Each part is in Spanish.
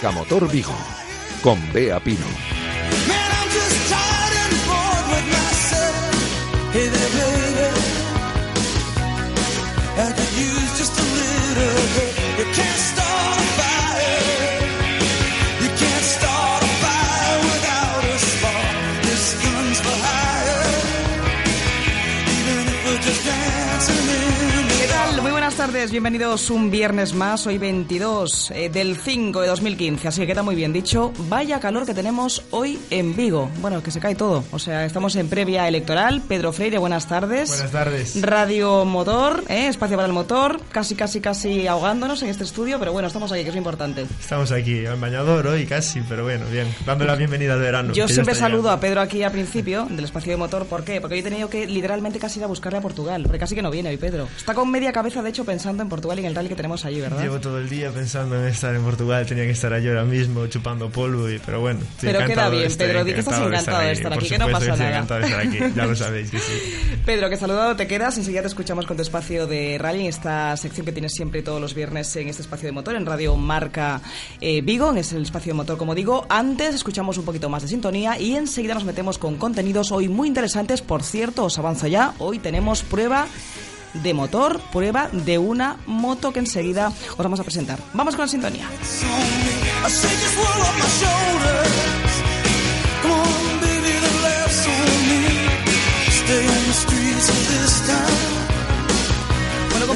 Marca Motor Vigo con Bea Pino. Tardes, bienvenidos un viernes más, hoy 22 eh, del 5 de 2015, así que queda muy bien dicho. Vaya calor que tenemos hoy en Vigo. Bueno, que se cae todo, o sea, estamos en previa electoral. Pedro Freire, buenas tardes. Buenas tardes. Radio Motor, ¿eh? espacio para el motor, casi, casi, casi ahogándonos en este estudio, pero bueno, estamos aquí, que es lo importante. Estamos aquí, en bañador hoy casi, pero bueno, bien. Dando la bienvenida al verano. Yo siempre saludo a. Pedro aquí al principio del espacio de motor. ¿Por qué? Porque hoy he tenido que literalmente casi ir a buscarle a Portugal. Porque casi que no viene hoy, Pedro. Está con media cabeza, de hecho, pensando en Portugal y en el rally que tenemos allí, ¿verdad? Llevo todo el día pensando en estar en Portugal, tenía que estar allí ahora mismo chupando polvo, y, pero bueno. estoy Pero queda de bien, estar- Pedro, di que estás encantado de estar Por aquí, que no pasa estoy nada. encantado de estar aquí, ya lo sabéis que sí. Pedro, que saludado te quedas. Enseguida te escuchamos con tu espacio de rally, en esta sección que tienes siempre todos los viernes en este espacio de motor, en Radio Marca eh, Vigo, en el espacio de motor, como digo. Antes escuchamos un poquito más de sintonía y enseguida nos metemos con contenidos hoy muy interesantes. Por cierto, os avanzo ya, hoy tenemos prueba de motor, prueba de una moto que enseguida os vamos a presentar. Vamos con la sintonía.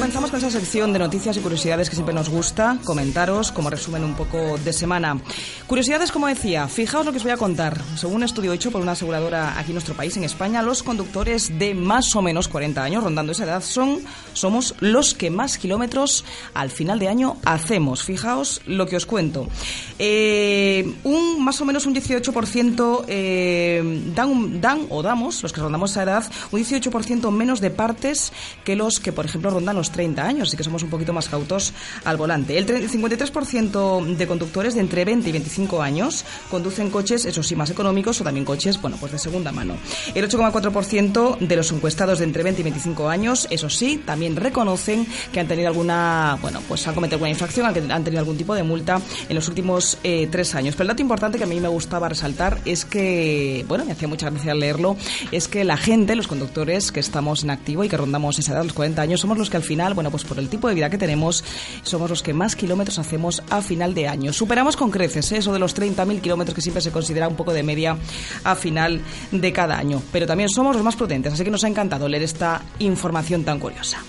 Comenzamos con esa sección de noticias y curiosidades que siempre nos gusta comentaros como resumen un poco de semana. Curiosidades, como decía, fijaos lo que os voy a contar. Según un estudio hecho por una aseguradora aquí en nuestro país, en España, los conductores de más o menos 40 años, rondando esa edad, son, somos los que más kilómetros al final de año hacemos. Fijaos lo que os cuento. Eh, un más o menos un 18% eh, dan, dan o damos, los que rondamos esa edad, un 18% menos de partes que los que, por ejemplo, rondan los 30 años, así que somos un poquito más cautos al volante. El tre- 53% de conductores de entre 20 y 25 años conducen coches, eso sí, más económicos o también coches, bueno, pues de segunda mano. El 8,4% de los encuestados de entre 20 y 25 años, eso sí, también reconocen que han tenido alguna, bueno, pues han cometido alguna infracción, han tenido algún tipo de multa en los últimos eh, tres años. Pero el dato importante que a mí me gustaba resaltar es que, bueno, me hacía mucha gracia leerlo, es que la gente, los conductores que estamos en activo y que rondamos esa edad, los 40 años, somos los que al final, bueno, pues por el tipo de vida que tenemos, somos los que más kilómetros hacemos a final de año. Superamos con creces ¿eh? eso de los 30.000 kilómetros que siempre se considera un poco de media a final de cada año. Pero también somos los más prudentes, así que nos ha encantado leer esta información tan curiosa.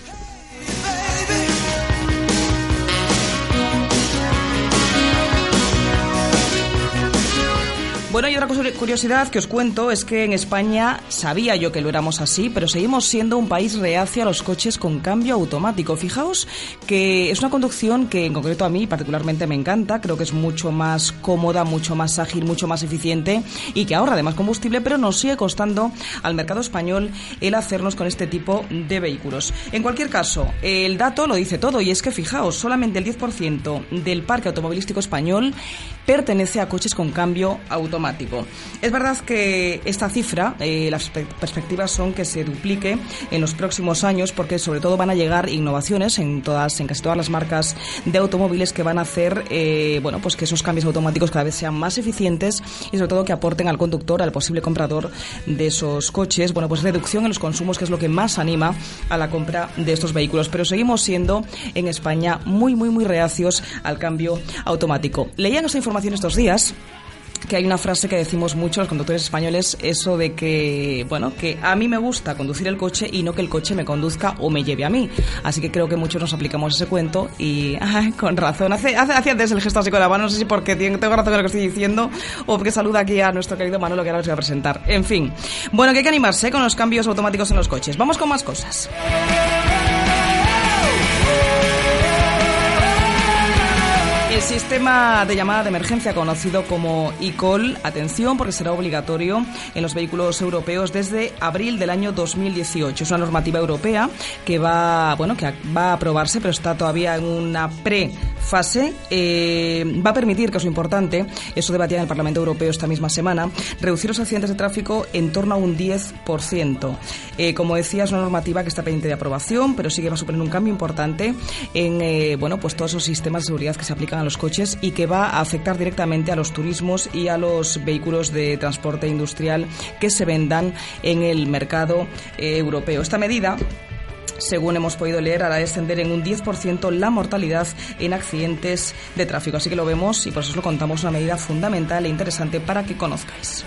Bueno, y otra curiosidad que os cuento es que en España sabía yo que lo éramos así, pero seguimos siendo un país reacio a los coches con cambio automático. Fijaos que es una conducción que en concreto a mí particularmente me encanta, creo que es mucho más cómoda, mucho más ágil, mucho más eficiente y que ahorra además combustible, pero nos sigue costando al mercado español el hacernos con este tipo de vehículos. En cualquier caso, el dato lo dice todo y es que fijaos, solamente el 10% del parque automovilístico español pertenece a coches con cambio automático. Es verdad que esta cifra, eh, las pe- perspectivas son que se duplique en los próximos años porque sobre todo van a llegar innovaciones en todas, en casi todas las marcas de automóviles que van a hacer, eh, bueno, pues que esos cambios automáticos cada vez sean más eficientes y sobre todo que aporten al conductor, al posible comprador de esos coches, bueno, pues reducción en los consumos que es lo que más anima a la compra de estos vehículos. Pero seguimos siendo en España muy, muy, muy reacios al cambio automático. Leían esta información estos días que hay una frase que decimos mucho los conductores españoles, eso de que, bueno, que a mí me gusta conducir el coche y no que el coche me conduzca o me lleve a mí. Así que creo que muchos nos aplicamos ese cuento y, con razón. Hace, hace, hace antes el gesto así con la mano, no sé si porque tengo tengo razón con lo que estoy diciendo o porque saluda aquí a nuestro querido Manolo que ahora os voy a presentar. En fin, bueno, que hay que animarse con los cambios automáticos en los coches. Vamos con más cosas. Sistema de llamada de emergencia conocido como eCall, atención porque será obligatorio en los vehículos europeos desde abril del año 2018. Es una normativa europea que va, bueno, que va a aprobarse, pero está todavía en una pre fase eh, va a permitir, que es lo importante, eso debatía en el Parlamento Europeo esta misma semana, reducir los accidentes de tráfico en torno a un 10%. Eh, como decía, es una normativa que está pendiente de aprobación, pero sí que va a suponer un cambio importante en eh, bueno, pues todos esos sistemas de seguridad que se aplican a los coches y que va a afectar directamente a los turismos y a los vehículos de transporte industrial que se vendan en el mercado eh, europeo. Esta medida según hemos podido leer, hará descender en un 10% la mortalidad en accidentes de tráfico. Así que lo vemos y por eso os lo contamos una medida fundamental e interesante para que conozcáis.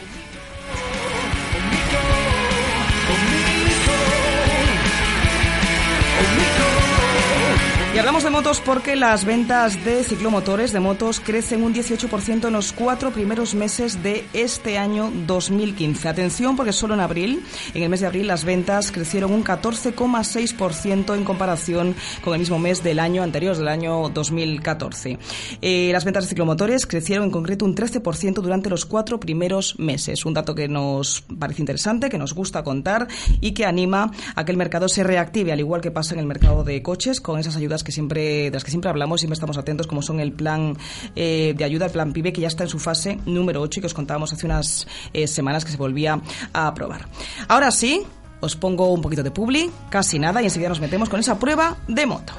Y hablamos de motos porque las ventas de ciclomotores, de motos, crecen un 18% en los cuatro primeros meses de este año 2015. Atención porque solo en abril, en el mes de abril, las ventas crecieron un 14,6% en comparación con el mismo mes del año anterior, del año 2014. Eh, las ventas de ciclomotores crecieron en concreto un 13% durante los cuatro primeros meses. Un dato que nos parece interesante, que nos gusta contar y que anima a que el mercado se reactive, al igual que pasa en el mercado de coches, con esas ayudas que siempre, de las que siempre hablamos, siempre estamos atentos, como son el plan eh, de ayuda, el plan PIBE, que ya está en su fase número 8 y que os contábamos hace unas eh, semanas que se volvía a aprobar. Ahora sí, os pongo un poquito de publi, casi nada, y enseguida nos metemos con esa prueba de moto.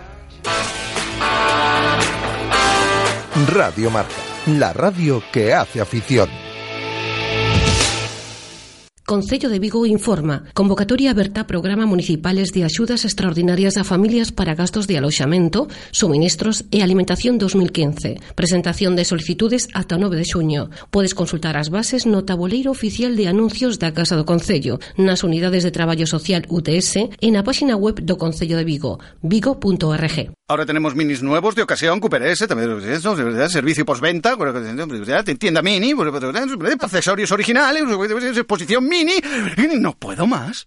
Radio Marca, la radio que hace afición. Concello de Vigo informa. Convocatoria aberta programa municipales de axudas extraordinarias a familias para gastos de aloxamento, suministros e alimentación 2015. Presentación de solicitudes ata o 9 de xuño. Podes consultar as bases no tabuleiro oficial de anuncios da Casa do Concello, nas unidades de traballo social UTS e na páxina web do Concello de Vigo, vigo.org. Ahora tenemos minis nuevos de ocasión, Cooper S, también eso, servicio postventa, tienda mini, accesorios originales, exposición mini. No puedo más.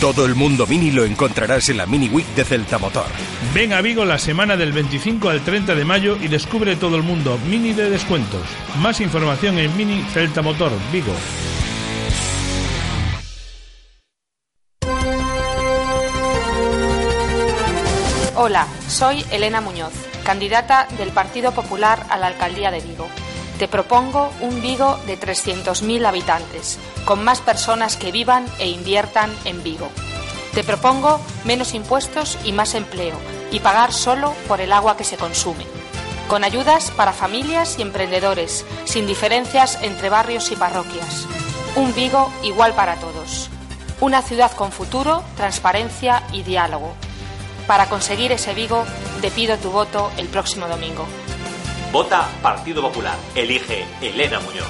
Todo el mundo Mini lo encontrarás en la Mini Week de Celta Motor. Ven a Vigo la semana del 25 al 30 de mayo y descubre todo el mundo Mini de descuentos. Más información en Mini Celta Motor, Vigo. Hola, soy Elena Muñoz, candidata del Partido Popular a la Alcaldía de Vigo. Te propongo un Vigo de 300.000 habitantes, con más personas que vivan e inviertan en Vigo. Te propongo menos impuestos y más empleo, y pagar solo por el agua que se consume. Con ayudas para familias y emprendedores, sin diferencias entre barrios y parroquias. Un Vigo igual para todos. Una ciudad con futuro, transparencia y diálogo. Para conseguir ese Vigo, te pido tu voto el próximo domingo. Vota Partido Popular. Elige Elena Muñoz.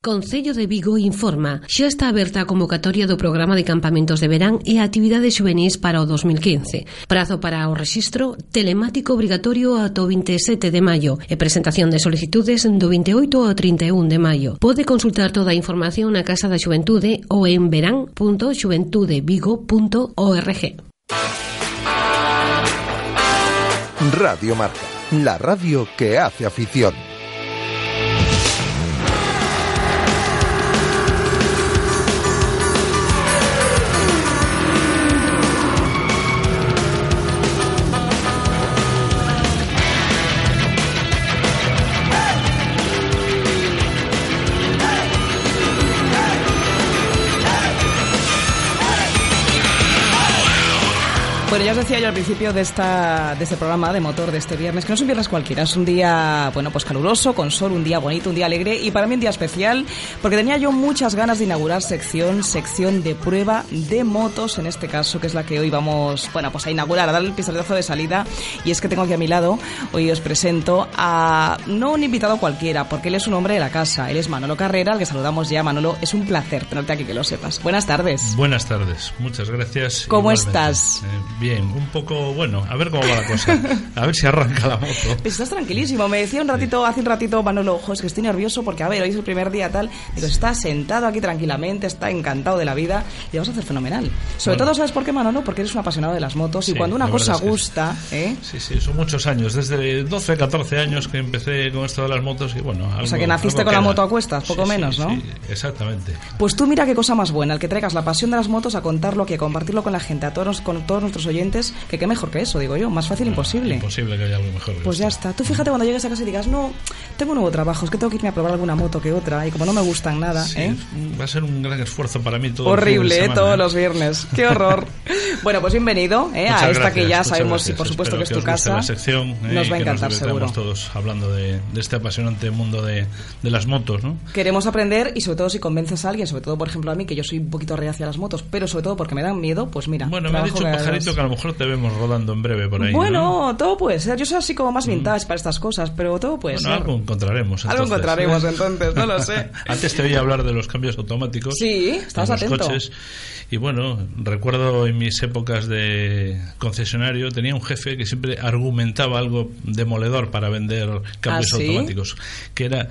Concello de Vigo informa Xa está aberta a convocatoria do programa de campamentos de verán e actividades juvenis para o 2015 Prazo para o rexistro telemático obrigatorio ata o 27 de maio E presentación de solicitudes do 28 ao 31 de maio Pode consultar toda a información na Casa da Xuventude ou en verán.xuventudevigo.org Radio Marca, la radio que hace afición. Bueno, ya os decía yo al principio de, esta, de este programa de motor de este viernes, que no es un viernes cualquiera, es un día, bueno, pues caluroso, con sol, un día bonito, un día alegre y para mí un día especial, porque tenía yo muchas ganas de inaugurar sección, sección de prueba de motos, en este caso, que es la que hoy vamos, bueno, pues a inaugurar, a darle el pistoletazo de salida. Y es que tengo aquí a mi lado, hoy os presento a, no un invitado cualquiera, porque él es un hombre de la casa, él es Manolo Carrera, al que saludamos ya. Manolo, es un placer tenerte aquí, que lo sepas. Buenas tardes. Buenas tardes, muchas gracias. ¿Cómo igualmente. estás? Eh, bien, un poco, bueno, a ver cómo va la cosa. A ver si arranca la moto. Pues estás tranquilísimo. Me decía un ratito, hace un ratito, Manolo, ojo, es que estoy nervioso porque, a ver, hoy es el primer día tal. Digo, está sentado aquí tranquilamente, está encantado de la vida y vamos a hacer fenomenal. Sobre Bueno. todo, ¿sabes por qué, Manolo? Porque eres un apasionado de las motos y Sí, cuando una cosa es que gusta, ¿eh? Sí, sí, son muchos años, desde 12, 14 años que empecé con esto de las motos y bueno... O sea, algo- que naciste algo con la moto a cuestas, poco Sí, sí, menos, ¿no? Sí, exactamente. Pues tú mira qué cosa más buena, el que traigas la pasión de las motos a contarlo, aquí, a compartirlo con la gente, a todos, con todos nuestros oyentes que qué mejor que eso, digo yo, más fácil imposible. Imposible que haya algo mejor. que Pues ya está. Tú fíjate cuando llegues a casa y digas, no, tengo un nuevo trabajo, es que tengo que irme a probar alguna moto que otra, y como no me gustan nada, Sí, ¿eh? Va a ser un gran esfuerzo para mí todo Horrible, ¿eh? semana, todos ¿eh? los viernes. ¡Qué horror! bueno, pues bienvenido ¿eh? a esta gracias, que ya sabemos, y por supuesto que es tu guste casa. la sección, eh, nos va a que encantar, divirtamos seguro. todos hablando de, de este apasionante mundo de, de las motos, ¿no? Queremos aprender y sobre todo si convences a alguien, sobre todo por ejemplo a mí, que yo soy un poquito reacia a las motos, pero sobre todo porque me dan miedo, pues mira. Bueno, me ha dicho un que pajarito que a lo mejor te vemos rodando en breve por ahí. ¿no? Bueno, todo puede ser. Yo soy así como más vintage para estas cosas, pero todo puede Bueno, ser. algo encontraremos. Algo entonces. encontraremos entonces, no lo sé. Antes te oí hablar de los cambios automáticos. Sí, estabas los atento. coches. Y bueno, recuerdo en mis épocas de concesionario, tenía un jefe que siempre argumentaba algo demoledor para vender cambios ¿Ah, sí? automáticos, que era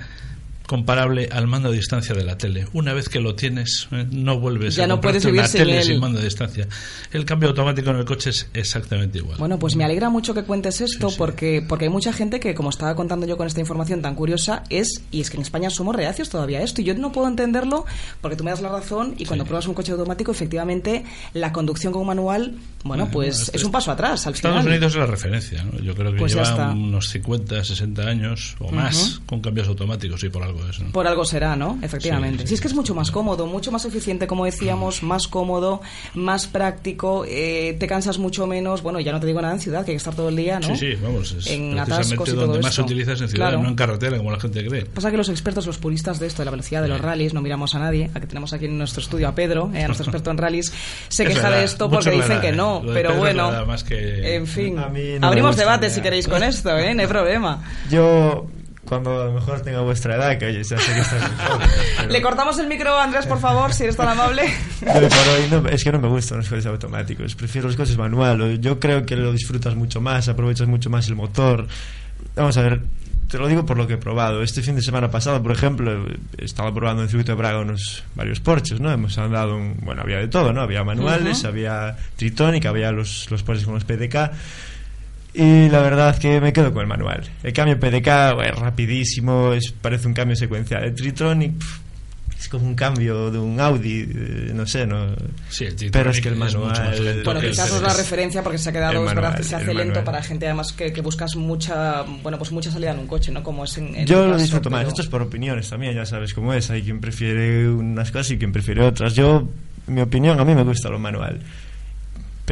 comparable al mando a distancia de la tele. Una vez que lo tienes, eh, no vuelves Ya a no puedes vivir una sin tele él. sin mando a distancia. El cambio automático en el coche es exactamente igual. Bueno, pues me alegra mucho que cuentes esto porque porque hay mucha gente que, como estaba contando yo con esta información tan curiosa, es y es que en España somos reacios todavía a esto y yo no puedo entenderlo porque tú me das la razón y cuando pruebas un coche automático, efectivamente, la conducción con manual, bueno, pues es un paso atrás al Estados final. Unidos es la referencia, ¿no? Yo creo que Pues llevan unos 50, 60 años o más con cambios automáticos y por algo Por algo será, ¿no? Efectivamente. Sí, sí, si es que es mucho más cómodo, mucho más eficiente, como decíamos, más cómodo, más práctico, eh, te cansas mucho menos. Bueno, ya no te digo nada en ciudad, que hay que estar todo el día, ¿no? Sí, sí, vamos, es En precisamente atascos y donde todo más se esto. utiliza es en ciudad, Claro. no en carretera, como la gente cree. Pasa que los expertos, los puristas de esto, de la velocidad de los rallies, no miramos a nadie. A que tenemos aquí en nuestro estudio a Pedro, eh, a nuestro experto en rallies, se queja verdad, de esto porque dicen que no. Lo de Pero Pedro bueno, más que- en fin, no abrimos debate si queréis con esto, ¿eh? No hay problema. Yo, cuando a lo mejor tenga vuestra edad, que oye, ya sé que estás muy joven, pero Le cortamos el micro Andrés, por favor, si eres tan amable. yo por hoy no- es que no me gustan los coches automáticos, prefiero los coches manuales. Yo creo que lo disfrutas mucho más, aprovechas mucho más el motor. Vamos a ver, te lo digo por lo que he probado. Este fin de semana pasado, por ejemplo, estaba probando en el circuito de Braga unos varios Porsches, ¿no? Hemos andado, un- bueno, había de todo, ¿no? Había manuales, Ujú. había Tritonic, había los, los Porsches con los PDK. Y la verdad que me quedo con el manual. El cambio PDK es rapidísimo, es, parece un cambio secuencial. El Tritronic es como un cambio de un Audi, eh, no sé, no. Sí, el pero es que el es mucho manual. más lento Bueno, quizás es la referencia porque se ha quedado, es verdad, que se hace lento manual. para gente además que, que buscas mucha, bueno, pues mucha salida en un coche, ¿no? Como es en, en Yo lo disfruto más. pero- Esto es por opiniones también, ya sabes cómo es. Hay quien prefiere unas cosas y quien prefiere otras. Yo, mi opinión, a mí me gusta lo manual.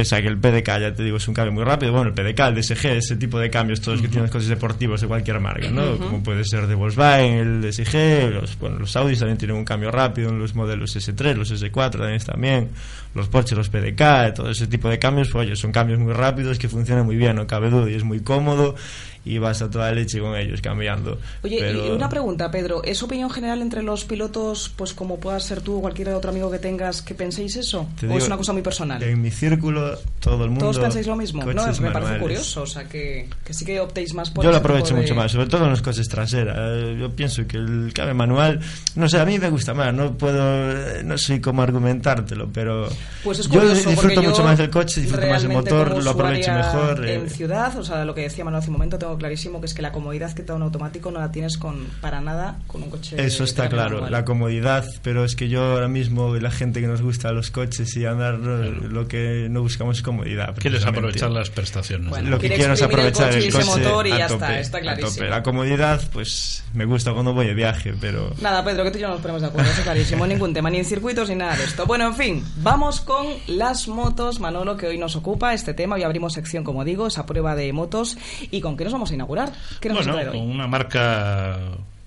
Pese a que el PDK, ya te digo, es un cambio muy rápido. Bueno, el PDK, el DSG, ese tipo de cambios, todos que tienen los coches deportivos de cualquier marca, ¿no? Como puede ser de Volkswagen, el DSG, los, bueno, los Audis también tienen un cambio rápido, los modelos S3, los S4 también, también los Porsche, los PDK, todo ese tipo de cambios, pues oye, son cambios muy rápidos que funcionan muy bien, no cabe duda, y es muy cómodo y vas a toda leche con ellos cambiando. Oye, Pero- y una pregunta, Pedro, ¿es opinión general entre los pilotos, pues como puedas ser tú o cualquier otro amigo que tengas, que penséis eso? Te ¿O digo, es una cosa muy personal? En mi círculo, todo el mundo. ¿Todos pensáis lo mismo? No, me parece curioso, o sea, que, que sí que optéis más por Yo lo aprovecho de- mucho más, sobre todo en los coches traseras. Eh, Yo pienso que el cambio manual, no sé, a mí me gusta más. No puedo, eh, no sé cómo argumentártelo, pero Pues es yo curioso, porque disfruto yo mucho más del coche, disfruto más el realmente motor, lo aprovecho mejor. eh, En ciudad, o sea, lo que decía Manuel hace un momento, tengo clarísimo que es que la comodidad que te da un automático no la tienes con para nada con un coche. Eso está claro, la comodidad, pero es que yo ahora mismo, la gente que nos gusta los coches y andar, lo que no buscamos es comodidad. Quieres aprovechar las prestaciones. Bueno, lo que quiero es el aprovechar coche y el ese coche motor y a ya tope, está, está a clarísimo. tope. La comodidad, pues me gusta cuando voy de viaje, pero Nada, Pedro, que tú y yo no nos ponemos de acuerdo, eso es clarísimo. Ningún tema, ni en circuitos ni nada de esto. Bueno, en fin, vamos con las motos, Manolo, que hoy nos ocupa este tema. Hoy abrimos sección, como digo, esa prueba de motos. ¿Y con qué nos vamos a inaugurar? ¿Qué nos Bueno, vas a traer con hoy? una marca,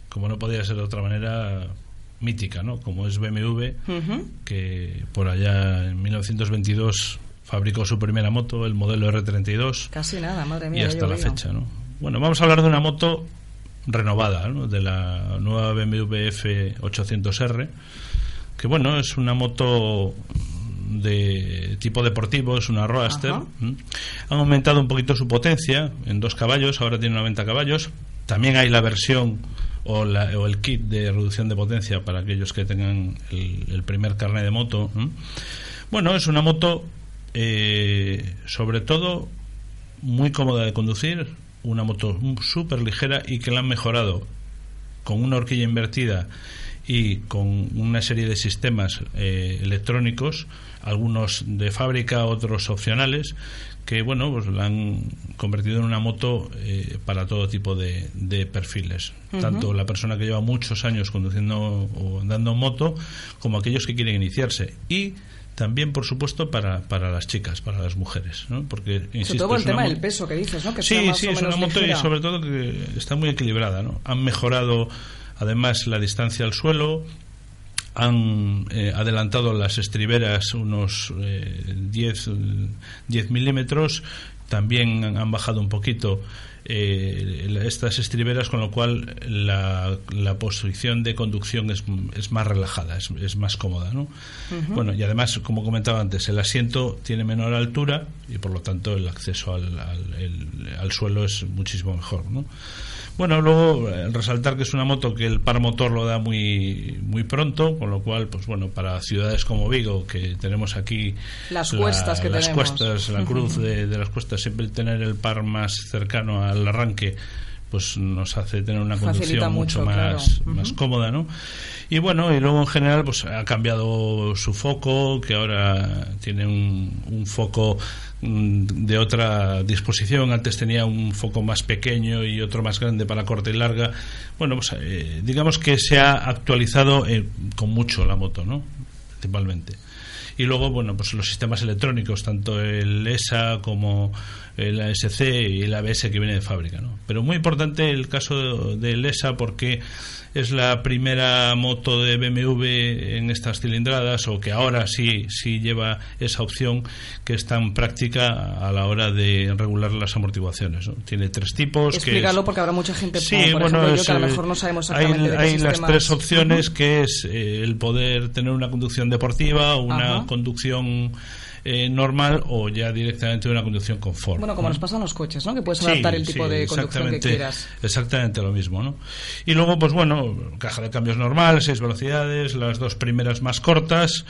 como no podía ser de otra manera, mítica, ¿no? Como es BMW, que por allá en 1922 fabricó su primera moto, el modelo R32, Casi nada, madre y mía. ya hasta la fecha, ¿no? Bueno, vamos a hablar de una moto renovada, ¿no? De la nueva BMW F800R, que bueno, es una moto de tipo deportivo, es una Roadster. Ajá. Han aumentado un poquito su potencia en dos caballos, ahora tiene 90 caballos. También hay la versión o, la- o el kit de reducción de potencia para aquellos que tengan el, el primer carnet de moto. Bueno, es una moto eh, sobre todo muy cómoda de conducir, una moto súper ligera y que la han mejorado con una horquilla invertida y con una serie de sistemas eh, electrónicos, algunos de fábrica, otros opcionales, que bueno, pues la han convertido en una moto eh, para todo tipo de, de perfiles. Tanto la persona que lleva muchos años conduciendo o andando en moto, como aquellos que quieren iniciarse. Y también, por supuesto, para, para las chicas, para las mujeres, ¿no? Porque, Sobre todo el tema del peso que dices, ¿no? Que sí, sí, es una moto ligera. y sobre todo que está muy equilibrada, ¿no? Han mejorado además la distancia al suelo, han eh, adelantado las estriberas unos eh, 10, 10 milímetros, también han, han bajado un poquito eh, estas estriberas, con lo cual la, la posición de conducción es, es más relajada, es, es más cómoda, ¿no? Bueno, y además, como comentaba antes, el asiento tiene menor altura y por lo tanto el acceso al, al- el- al suelo es muchísimo mejor, ¿no? Bueno, luego eh, resaltar que es una moto que el par motor lo da muy muy pronto, con lo cual, pues bueno, para ciudades como Vigo, que tenemos aquí Las cuestas que las tenemos. cuestas, la cruz de, de las cuestas, siempre tener el par más cercano al arranque, pues nos hace tener una conducción mucho, mucho, claro. más, más cómoda, ¿no? Y bueno, y luego en general pues ha cambiado su foco, que ahora tiene un, un foco mm, de otra disposición. Antes tenía un foco más pequeño y otro más grande para corta y larga. Bueno, pues eh, digamos que se ha actualizado eh, con mucho la moto, ¿no? Principalmente. Y luego, bueno, pues los sistemas electrónicos, tanto el ESA como el ASC y el ABS que viene de fábrica, ¿no? Pero muy importante el caso del ESA porque es la primera moto de BMW en estas cilindradas o que ahora sí sí lleva esa opción que es tan práctica a la hora de regular las amortiguaciones. ¿no? Tiene tres tipos. que es- Explícalo porque habrá mucha gente, Sí, por bueno, ejemplo yo, que a lo mejor no sabemos hay, exactamente de qué hay las tres opciones que es eh, el poder tener una conducción deportiva, una Ajá. conducción eh, normal o ya directamente una conducción confort. Bueno, como ¿no? nos pasa en los coches, ¿no? Que puedes Sí, adaptar el tipo sí, de conducción que quieras. Exactamente lo mismo, ¿no? Y luego, pues bueno, caja de cambios normal, seis velocidades, las dos primeras más cortas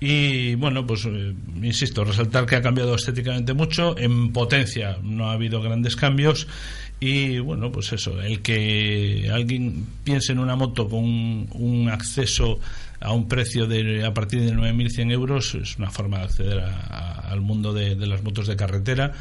y, bueno, pues eh, insisto, resaltar que ha cambiado estéticamente mucho, en potencia no ha habido grandes cambios y, bueno, pues eso, el que alguien piense en una moto con un, un acceso a un precio de a partir de 9.100 euros es una forma de acceder a- a- al mundo de, de las motos de carretera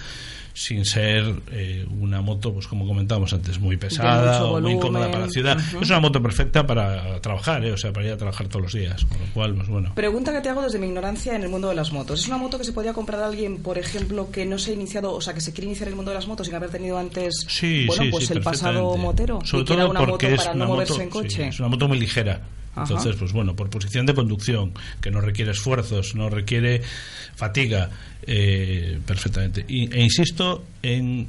sin ser eh, una moto, pues como comentábamos antes, muy pesada o muy incómoda para la ciudad. Es una moto perfecta para trabajar, ¿eh? o sea, para ir a trabajar todos los días. Con lo cual, pues bueno. Pregunta que te hago desde mi ignorancia en el mundo de las motos. ¿Es una moto que se podría comprar a alguien, por ejemplo, que no se ha iniciado, o sea, que se quiere iniciar en el mundo de las motos sin haber tenido antes, Sí, bueno, sí, pues sí, el pasado motero? Sobre y todo una porque moto es para una no moverse moto, en coche. sí, es una moto muy ligera. Entonces, pues bueno, por posición de conducción, que no requiere esfuerzos, no requiere fatiga, eh, perfectamente. Y, e insisto en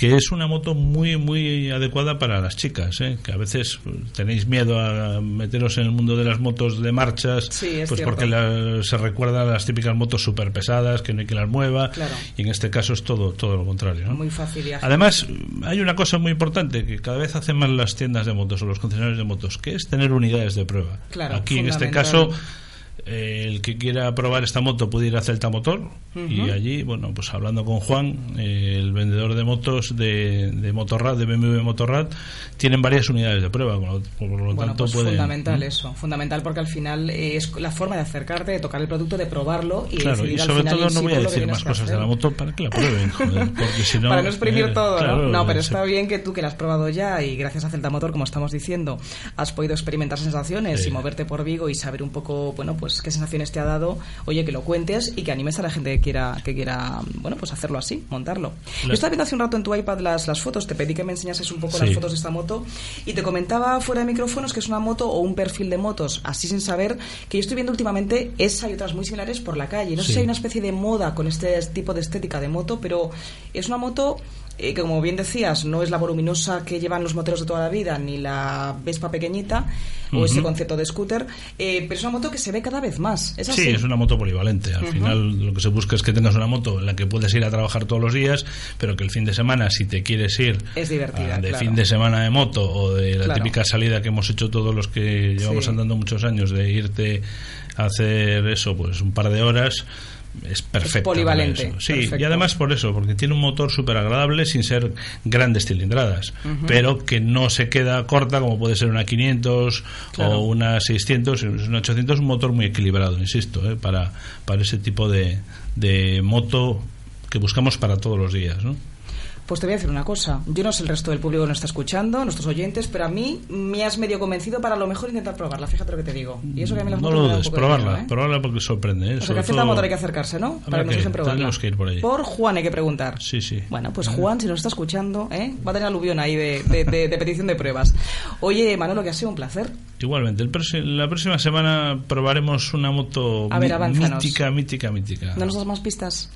que es una moto muy muy adecuada para las chicas, ¿eh? que a veces tenéis miedo a meteros en el mundo de las motos de marchas, Sí, pues cierto. porque la- se recuerda a las típicas motos súper pesadas, que no hay que las mueva, Claro. y en este caso es todo todo lo contrario. ¿no? Muy fácil y ágil. Además, hay una cosa muy importante que cada vez hacen más las tiendas de motos o los concesionarios de motos, que es tener unidades de prueba. Claro, Aquí, en este caso, el que quiera probar esta moto puede ir a Celta Motor y Ujú. allí, bueno, pues hablando con Juan, eh, el vendedor de motos de, de Motorrad, de BMW Motorrad, tienen varias unidades de prueba, por lo, por lo Bueno, tanto pues pueden... fundamental ¿no? eso, fundamental porque al final eh, es la forma de acercarte, de tocar el producto, de probarlo y Claro, decidir y al sobre final todo no voy a decir más cosas de hacer. la moto para que la prueben, joder, porque si no... Para no exprimir eh, todo, claro, ¿no? No, pero está bien que tú que la has probado ya y gracias a Celta Motor, como estamos diciendo, has podido experimentar sensaciones y moverte por Vigo y saber un poco, bueno, pues qué sensaciones te ha dado. Oye, que lo cuentes y que animes a la gente que quiera, que quiera bueno, pues hacerlo así, montarlo. Yo estaba viendo hace un rato en tu iPad las, las fotos, te pedí que me enseñases un poco Sí. las fotos de esta moto y te comentaba fuera de micrófonos que es una moto o un perfil de motos, así sin saber, que yo estoy viendo últimamente esa y otras muy similares por la calle. No sé si hay una especie de moda con este tipo de estética de moto, pero es una moto eh, que, como bien decías, no es la voluminosa que llevan los moteros de toda la vida, ni la Vespa pequeñita, o ese concepto de scooter, eh, pero es una moto que se ve cada vez más. ¿Es así? Sí, es una moto polivalente. Al final lo que se busca es que tengas una moto en la que puedes ir a trabajar todos los días, pero que el fin de semana, si te quieres ir Es divertida, ah, de claro. fin de semana de moto o de la Claro. típica salida que hemos hecho todos los que llevamos Sí. andando muchos años, de irte a hacer eso, pues un par de horas, es perfecta. para polivalente. Sí, perfecto. y además por eso, porque tiene un motor súper agradable sin ser grandes cilindradas, pero que no se queda corta como puede ser una 500 Claro. o una 600, es una 800, un motor muy equilibrado, insisto, ¿eh? para, para ese tipo de, de moto que buscamos para todos los días. ¿no? Pues te voy a decir una cosa. Yo no sé el resto del público que nos está escuchando, nuestros oyentes, pero a mí me has medio convencido para a lo mejor intentar probarla. Fíjate lo que te digo. Y eso que a mí las No lo dudes, probarla, miedo, ¿eh? probarla porque sorprende. ¿eh? O sea que a cierta motor hay que acercarse, ¿no? Habrá Para que nos dejen probarla. tendremos que ir por ahí. Por Juan hay que preguntar. Sí, sí. Bueno, pues Juan, si nos está escuchando, ¿eh? va a tener aluvión ahí de, de- de- de petición de pruebas. Oye, Manolo, que ha sido un placer. Igualmente, el la próxima semana probaremos una moto A ver, mítica, mítica, mítica. ¿No nos das más pistas?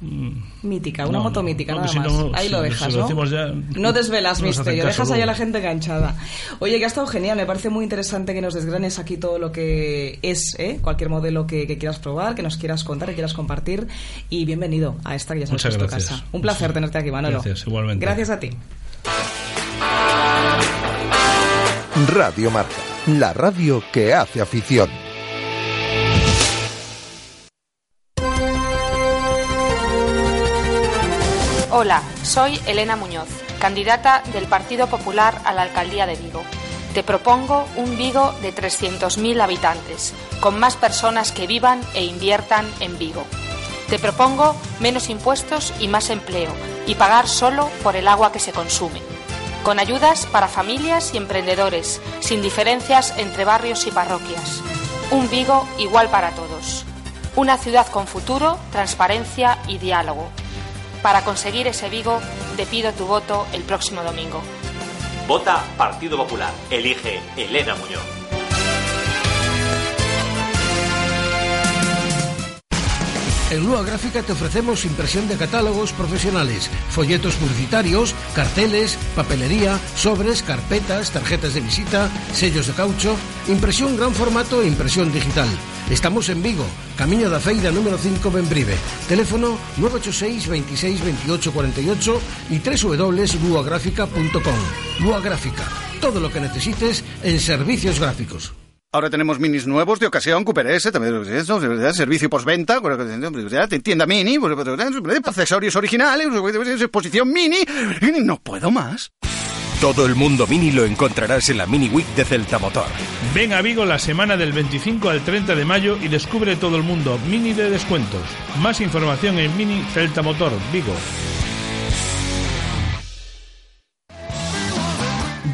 Mítica, una No, moto no, mítica, nada si más. no, ahí si- lo dejas, ¿no? Decimos ya, no desvelas no misterio, dejas ahí a luego. la gente enganchada. Oye, que ha estado genial, me parece muy interesante que nos desgranes aquí todo lo que es, ¿eh? cualquier modelo que, que quieras probar, que nos quieras contar, que quieras compartir. Y bienvenido a esta que ya sabes que es tu casa. Un placer tenerte aquí, Manolo. Gracias, igualmente. Gracias a ti. Radio Marca, la radio que hace afición. Hola, soy Elena Muñoz, candidata del Partido Popular a la alcaldía de Vigo. Te propongo un Vigo de 300.000 habitantes, con más personas que vivan e inviertan en Vigo. Te propongo menos impuestos y más empleo, y pagar solo por el agua que se consume. Con ayudas para familias y emprendedores, sin diferencias entre barrios y parroquias. Un Vigo igual para todos. Una ciudad con futuro, transparencia y diálogo. Para conseguir ese Vigo, te pido tu voto el próximo domingo. Vota Partido Popular. Elige Elena Muñoz. En Lua Gráfica te ofrecemos impresión de catálogos profesionales, folletos publicitarios, carteles, papelería, sobres, carpetas, tarjetas de visita, sellos de caucho, impresión gran formato e impresión digital. Estamos en Vigo, Camino da Feira número 5 Benbrive. Teléfono 986 26 28 48 y www.luagráfica.com. Lua Gráfica, todo lo que necesites en servicios gráficos. Ahora tenemos minis nuevos de ocasión, Cooper S, también eso, de verdad, servicio postventa, tienda mini, accesorios originales, exposición mini, no puedo más. Todo el mundo Mini lo encontrarás en la Mini Week de Celta Motor. Ven a Vigo la semana del 25 al 30 de mayo y descubre todo el mundo Mini de descuentos. Más información en Mini Celta Motor, Vigo.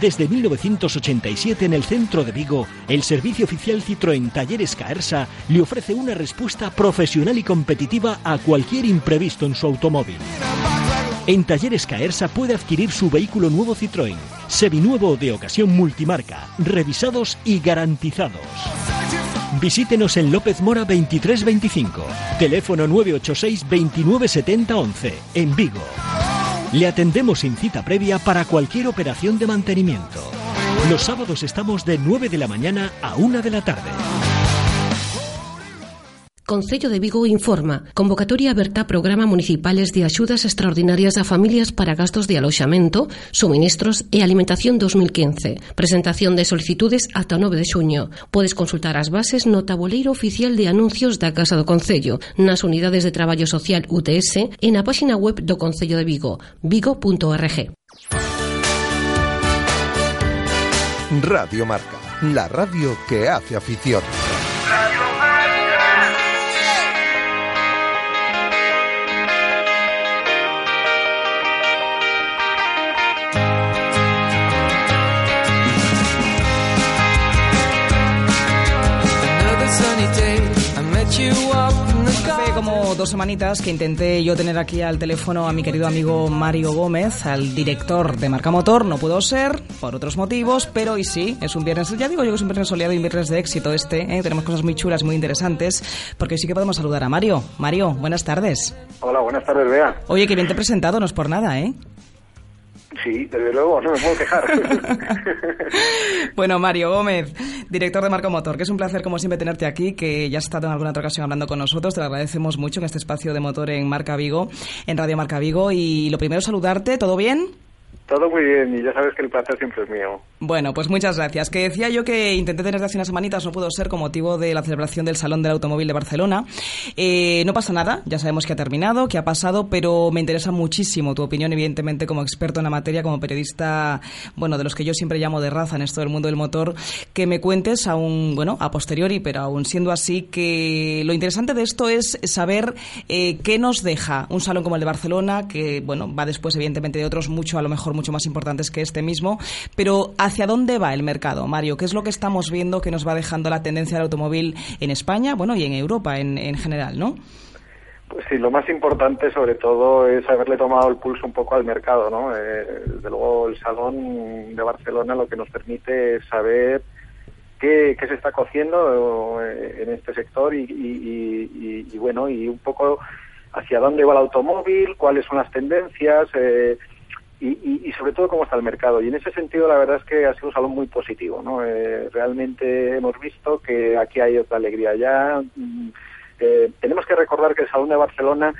Desde 1987 en el centro de Vigo, el servicio oficial Citroën Talleres Caersa le ofrece una respuesta profesional y competitiva a cualquier imprevisto en su automóvil. En Talleres Caersa puede adquirir su vehículo nuevo Citroën, seminuevo de ocasión multimarca, revisados y garantizados. Visítenos en López Mora 2325, teléfono 986 2970 11, en Vigo. Le atendemos sin cita previa para cualquier operación de mantenimiento. Los sábados estamos de 9 de la mañana a 1 de la tarde. Concello de Vigo informa. Convocatoria aberta programa municipales de axudas extraordinarias a familias para gastos de aloxamento, suministros e alimentación 2015. Presentación de solicitudes ata o 9 de xuño. Podes consultar as bases no tabuleiro oficial de anuncios da Casa do Concello, nas unidades de traballo social UTS e na páxina web do Concello de Vigo, vigo.org. Radio Marca, la radio que hace afición. Hace como dos semanitas que intenté yo tener aquí al teléfono a mi querido amigo Mario Gómez, al director de Marca Motor. No pudo ser, por otros motivos, pero hoy sí, es un viernes, ya digo yo que es un viernes soleado y un viernes de éxito este. ¿eh? Tenemos cosas muy chulas, muy interesantes, porque hoy sí que podemos saludar a Mario. Mario, buenas tardes. Hola, buenas tardes, Bea. Oye, que bien te he presentado, no es por nada, ¿eh? Sí, desde luego, no me puedo quejar. Bueno, Mario Gómez, director de Marco Motor, que es un placer como siempre tenerte aquí, que ya has estado en alguna otra ocasión hablando con nosotros, te lo agradecemos mucho en este espacio de motor en Marca Vigo, en Radio Marca Vigo, y lo primero saludarte, ¿todo bien? Todo muy bien y ya sabes que el placer siempre es mío. Bueno, pues muchas gracias. Que decía yo que intenté tener hace unas semanitas, no pudo ser con motivo de la celebración del Salón del Automóvil de Barcelona. Eh, no pasa nada, ya sabemos que ha terminado, que ha pasado, pero me interesa muchísimo tu opinión, evidentemente, como experto en la materia, como periodista, bueno, de los que yo siempre llamo de raza en esto del mundo del motor, que me cuentes aún, bueno, a posteriori, pero aún siendo así, que lo interesante de esto es saber eh, qué nos deja un salón como el de Barcelona, que, bueno, va después, evidentemente, de otros mucho, a lo mejor, mucho más importantes que este mismo, pero ¿hacia dónde va el mercado, Mario? ¿Qué es lo que estamos viendo que nos va dejando la tendencia del automóvil en España, bueno, y en Europa en, en general, ¿no? Pues sí, lo más importante sobre todo es haberle tomado el pulso un poco al mercado, ¿no? Eh, desde luego el Salón de Barcelona lo que nos permite es saber qué, qué se está cociendo eh, en este sector y, y- y- y, bueno, y un poco hacia dónde va el automóvil, cuáles son las tendencias eh, y, y- y sobre todo cómo está el mercado. Y en ese sentido la verdad es que ha sido un salón muy positivo, ¿no? Eh, realmente hemos visto que aquí hay otra alegría ya. Mm, eh, tenemos que recordar que el Salón de Barcelona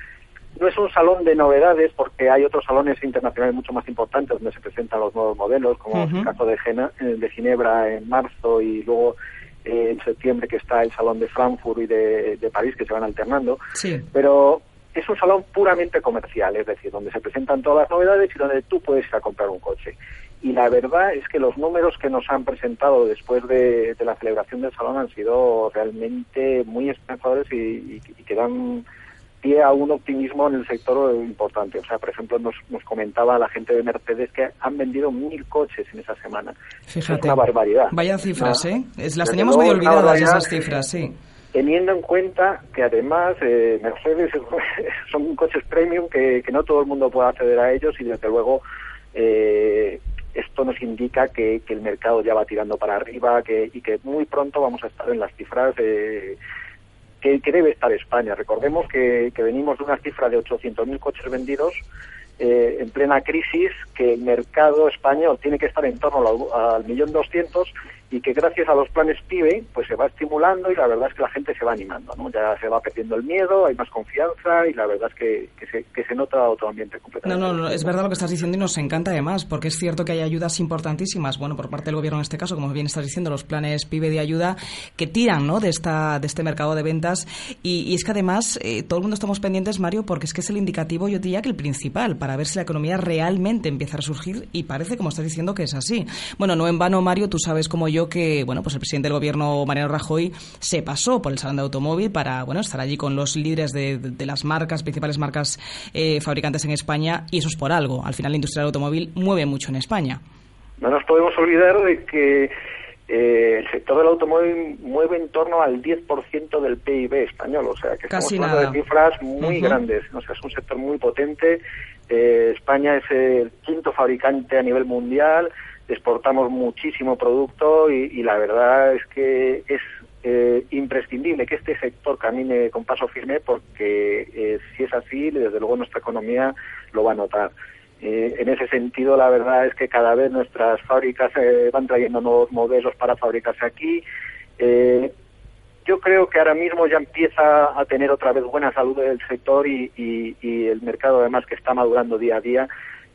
no es un salón de novedades porque hay otros salones internacionales mucho más importantes donde se presentan los nuevos modelos, como el caso de, Gena- eh, de Ginebra en marzo y luego eh, en septiembre que está el Salón de Frankfurt y de, de París que se van alternando. Sí. Pero es un salón puramente comercial, es decir, donde se presentan todas las novedades y donde tú puedes ir a comprar un coche. Y la verdad es que los números que nos han presentado después de, de la celebración del salón han sido realmente muy esperanzadores y, y- y que dan pie a un optimismo en el sector importante. O sea, por ejemplo, nos, nos comentaba la gente de Mercedes que han vendido mil coches en esa semana. Fíjate. Es una barbaridad. Vaya cifras, ¿eh? Las desde teníamos medio olvidadas esas cifras, sí. Teniendo en cuenta que además eh, Mercedes son coches premium que, no todo el mundo puede acceder a ellos y desde luego eh, esto nos indica que, el mercado ya va tirando para arriba que, y que muy pronto vamos a estar en las cifras eh, que, debe estar España. Recordemos que, que venimos de una cifra de 800.000 coches vendidos eh, en plena crisis, que el mercado español tiene que estar en torno al, al millón doscientos y que gracias a los planes PIBE pues se va estimulando y la verdad es que la gente se va animando, ¿no? Ya se va perdiendo el miedo, hay más confianza y la verdad es que, que, se, que se nota otro ambiente No, completamente. no, no, es verdad lo que estás diciendo y nos encanta además, porque es cierto que hay ayudas importantísimas, bueno, por parte del gobierno en este caso, como bien estás diciendo, los planes PIBE de ayuda que tiran, ¿no?, de esta de este mercado de ventas y, y es que además eh, todo el mundo estamos pendientes, Mario, porque es que es el indicativo, yo diría que el principal para ver si la economía realmente empieza a resurgir y parece, como estás diciendo, que es así. Bueno, no en vano, Mario, tú sabes como yo que, bueno, pues el presidente del gobierno, Mariano Rajoy, se pasó por el salón de automóvil para, bueno, estar allí con los líderes de, de- de las marcas, principales marcas eh, fabricantes en España y eso es por algo. Al final la industria del automóvil mueve mucho en España. No nos podemos olvidar de que eh, el sector del automóvil mueve en torno al 10% del PIB español, o sea que Casi estamos hablando nada. de cifras muy grandes, o sea, es un sector muy potente. Eh, España es el quinto fabricante a nivel mundial, exportamos muchísimo producto y, la verdad es que es eh, imprescindible que este sector camine con paso firme porque eh, si es así, desde luego nuestra economía lo va a notar. Eh, en ese sentido, la verdad es que cada vez nuestras fábricas eh, van trayendo nuevos modelos para fabricarse aquí. Yo creo que ahora mismo ya empieza a tener otra vez buena salud el sector y el mercado además que está madurando día a día.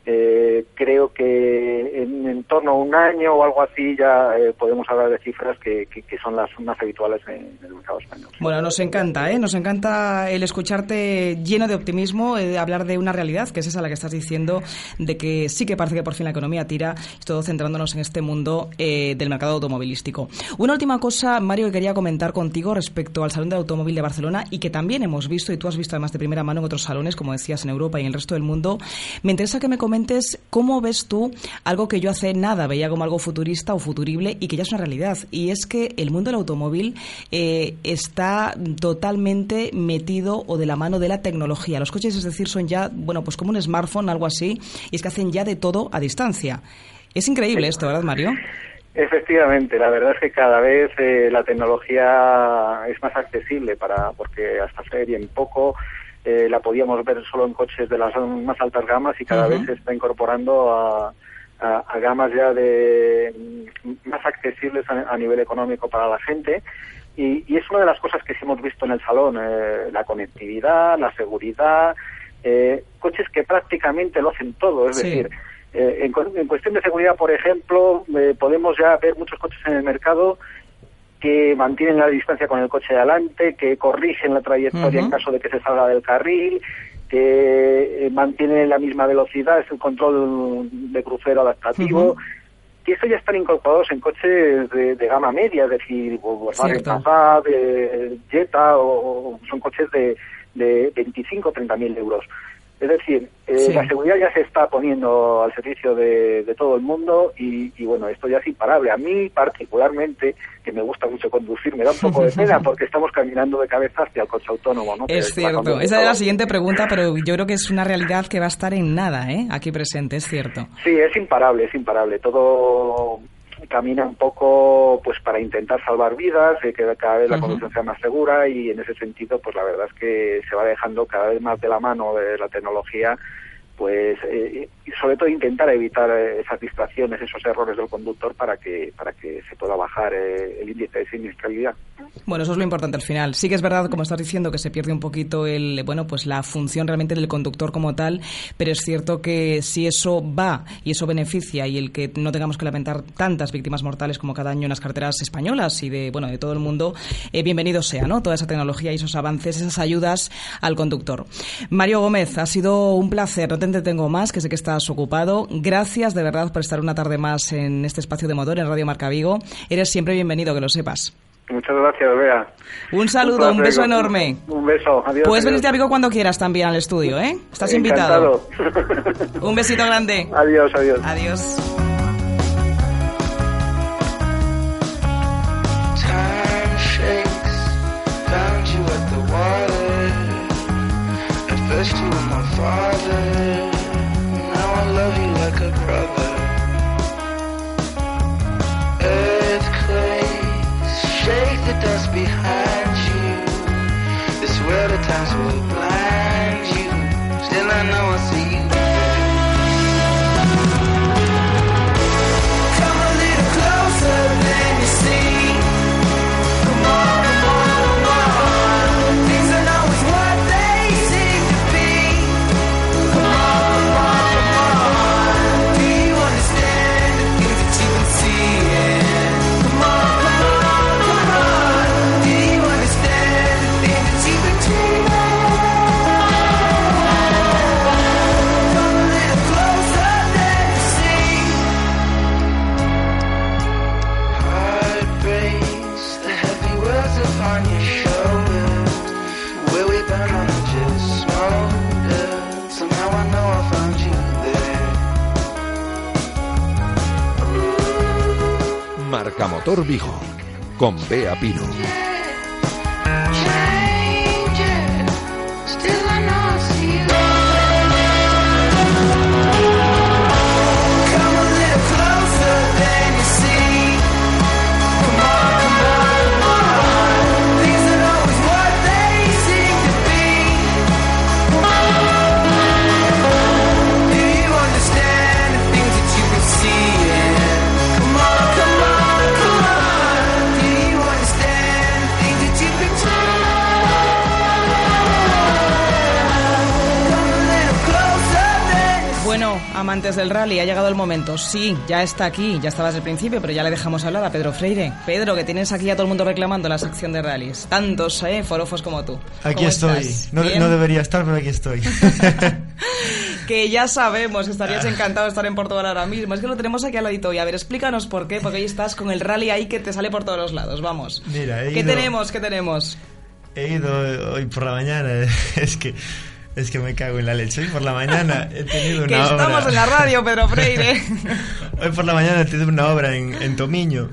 Eh, creo que en, torno a un año o algo así ya eh, podemos hablar de cifras que, que- son las más habituales en el mercado español. Bueno, nos encanta, ¿eh? Nos encanta el escucharte lleno de optimismo, eh, hablar de una realidad, que es esa la que estás diciendo, de que sí que parece que por fin la economía tira, todo centrándonos en este mundo eh, del mercado automovilístico. Una última cosa, Mario, que quería comentar contigo respecto al Salón de Automóvil de Barcelona y que también hemos visto, y tú has visto además de primera mano en otros salones, como decías, en Europa y en el resto del mundo. Me interesa que me comentes cómo ves tú algo que yo hace nada veía como algo futurista o futurible y que ya es una realidad. Y es que el mundo del automóvil eh, está totalmente metido o de la mano de la tecnología. Los coches, es decir, son ya, bueno, pues como un smartphone, algo así, y es que hacen ya de todo a distancia. Es increíble esto, ¿verdad, Mario? Efectivamente, la verdad es que cada vez eh, la tecnología es más accesible para porque hasta hace bien poco eh, la podíamos ver solo en coches de las más altas gamas y cada vez se está incorporando a, a- a gamas ya de mm, más accesibles a, a nivel económico para la gente. Y, y es una de las cosas que sí hemos visto en el salón, eh, la conectividad, la seguridad, eh, coches que prácticamente lo hacen todo, es Sí. decir, Eh, en, en cuestión de seguridad, por ejemplo, eh, podemos ya ver muchos coches en el mercado que mantienen la distancia con el coche de adelante, que corrigen la trayectoria en caso de que se salga del carril, que eh, mantienen la misma velocidad, es el control de crucero adaptativo. Ujú. Y eso ya están incorporados en coches de, de gama media, es decir, Volkswagen Cierto. Passat, eh, Jetta, o, o son coches de, de 25 o 30 mil euros. Es decir, eh, Sí. la seguridad ya se está poniendo al servicio de, de todo el mundo y, y, bueno, esto ya es imparable. A mí particularmente, que me gusta mucho conducir, me da un poco de pena porque estamos caminando de cabeza hacia el coche autónomo. ¿no? Es cierto. Esa era la siguiente pregunta, pero yo creo que es una realidad que va a estar en nada, ¿eh? Aquí presente, es cierto. Sí, es imparable, es imparable. Todo camina un poco pues para intentar salvar vidas, eh, que cada vez la conducción sea más segura y en ese sentido pues la verdad es que se va dejando cada vez más de la mano de la tecnología pues eh, sobre todo intentar evitar eh, esas distracciones, esos errores del conductor para que para que se pueda bajar eh, el índice de siniestralidad. Bueno, eso es lo importante al final. Sí que es verdad, como estás diciendo, que se pierde un poquito el, bueno, pues la función realmente del conductor como tal, pero es cierto que si eso va y eso beneficia y el que no tengamos que lamentar tantas víctimas mortales como cada año en las carreteras españolas y de, bueno, de todo el mundo, bienvenido sea, ¿no? Toda esa tecnología y esos avances, esas ayudas al conductor. Mario Gómez, ha sido un placer, entretengo más, que sé que estás ocupado. Gracias de verdad por estar una tarde más en este espacio de motor en Radio Marca Vigo. Eres siempre bienvenido, que lo sepas. Muchas gracias, Bea. Un saludo, un, placer, beso enorme. Un beso, adiós. Puedes venirte a Vigo cuando quieras también al estudio, ¿eh? Estás invitado. Un besito grande. Adiós, adiós. Adiós. Father, now I love you like a brother. Earthquakes, shake the dust behind you. This world at times will Marca Motor Vigo con Bea Pino. Amantes del rally, ha llegado el momento. Sí, ya está aquí, ya estaba desde el principio, pero ya le dejamos hablar a Pedro Freire. Pedro, que tienes aquí a todo el mundo reclamando la sección de rallies. Tantos, ¿eh? Forofos como tú. Aquí ¿Cómo estoy. No, no debería estar, pero aquí estoy. Que ya sabemos que estarías encantado de estar en Portugal ahora mismo. Es que lo tenemos aquí al ladito. Y a ver, explícanos por qué, porque hoy estás con el rally ahí que te sale por todos los lados. Vamos. Mira, he ¿Qué ido- tenemos? ¿Qué tenemos? He ido hoy por la mañana, es que es que me cago en la leche. Hoy por la mañana he tenido una Que estamos obra. en la radio, Pedro Freire. Hoy por la mañana he tenido una obra en, en Tomiño.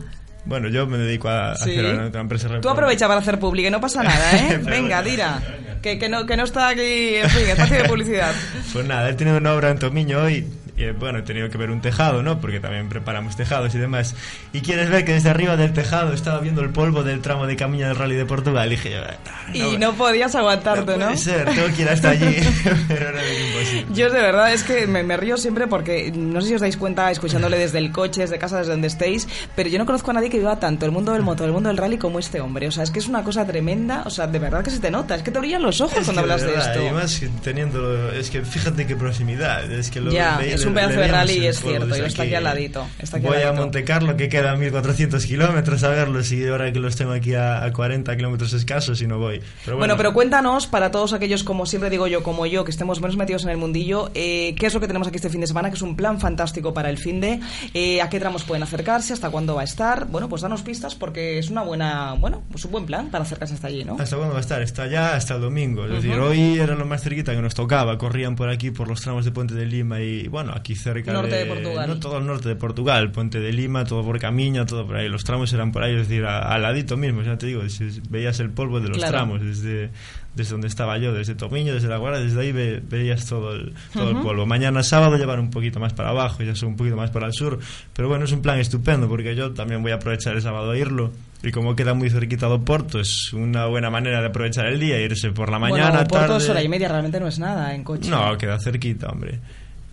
Bueno, yo me dedico a Sí. hacer una, empresa Tú aprovecha para hacer publi, que no pasa nada, ¿eh? Venga, tira. Que, que, no, que no está aquí, en fin, espacio de publicidad. Pues nada, he tenido una obra en Tomiño hoy. Y eh, bueno, he tenido que ver un tejado, ¿no? Porque también preparamos tejados y demás. Y quieres ver que desde arriba del tejado estaba viendo el polvo del tramo de Camino del Rally de Portugal. Y dije, "Ah, Y no podías aguantarte, ¿no? puede ser, tengo que ir hasta allí. Pero era imposible. Yo de verdad es que me, me río siempre porque no sé si os dais cuenta escuchándole desde el coche, desde casa, desde donde estéis, pero yo no conozco a nadie que viva tanto el mundo del motor, el mundo del rally como este hombre. O sea, es que es una cosa tremenda, o sea, de verdad que se te nota, es que te brillan los ojos Es cuando hablas de, verdad, esto. Y además que teniendo, es que fíjate qué proximidad, es que lo Ya, veía- Es un pedazo de rally, es cierto, está aquí al ladito. Está aquí Voy al a. Monte Carlo, que queda a 1400 kilómetros a verlos, y ahora que los tengo aquí a, a 40 kilómetros escasos y no voy. Pero Bueno, bueno, pero cuéntanos, para todos aquellos, como siempre digo yo, como yo, que estemos menos metidos en el mundillo, eh, ¿qué es lo que tenemos aquí este fin de semana? Que es un plan fantástico para el fin de. eh, ¿A qué tramos pueden acercarse? ¿Hasta cuándo va a estar? Bueno, pues danos pistas porque es una buena, bueno, pues un buen plan para acercarse hasta allí, ¿no? ¿Hasta cuándo va a estar? Está ya hasta el domingo. Es decir, hoy era lo más cerquita que nos tocaba. Corrían por aquí, por los tramos de Puente de Lima y, bueno, aquí cerca Norte de Portugal. No todo el norte de Portugal. Puente de Lima, todo por Camiña, todo por ahí. Los tramos eran por ahí, es decir, al ladito mismo. Ya te digo, si veías el polvo de los Claro. tramos desde, desde donde estaba yo, desde Tomiño, desde La Guardia, desde ahí ve- veías todo el, todo el Ujú. polvo. Mañana sábado llevar un poquito más para abajo, ya son un poquito más para el sur. Pero bueno, es un plan estupendo porque yo también voy a aprovechar el sábado a irlo. Y como queda muy cerquita de Oporto, es una buena manera de aprovechar el día, irse por la mañana, bueno, por tarde. dos horas y media realmente no es nada en coche. No, queda cerquita, hombre.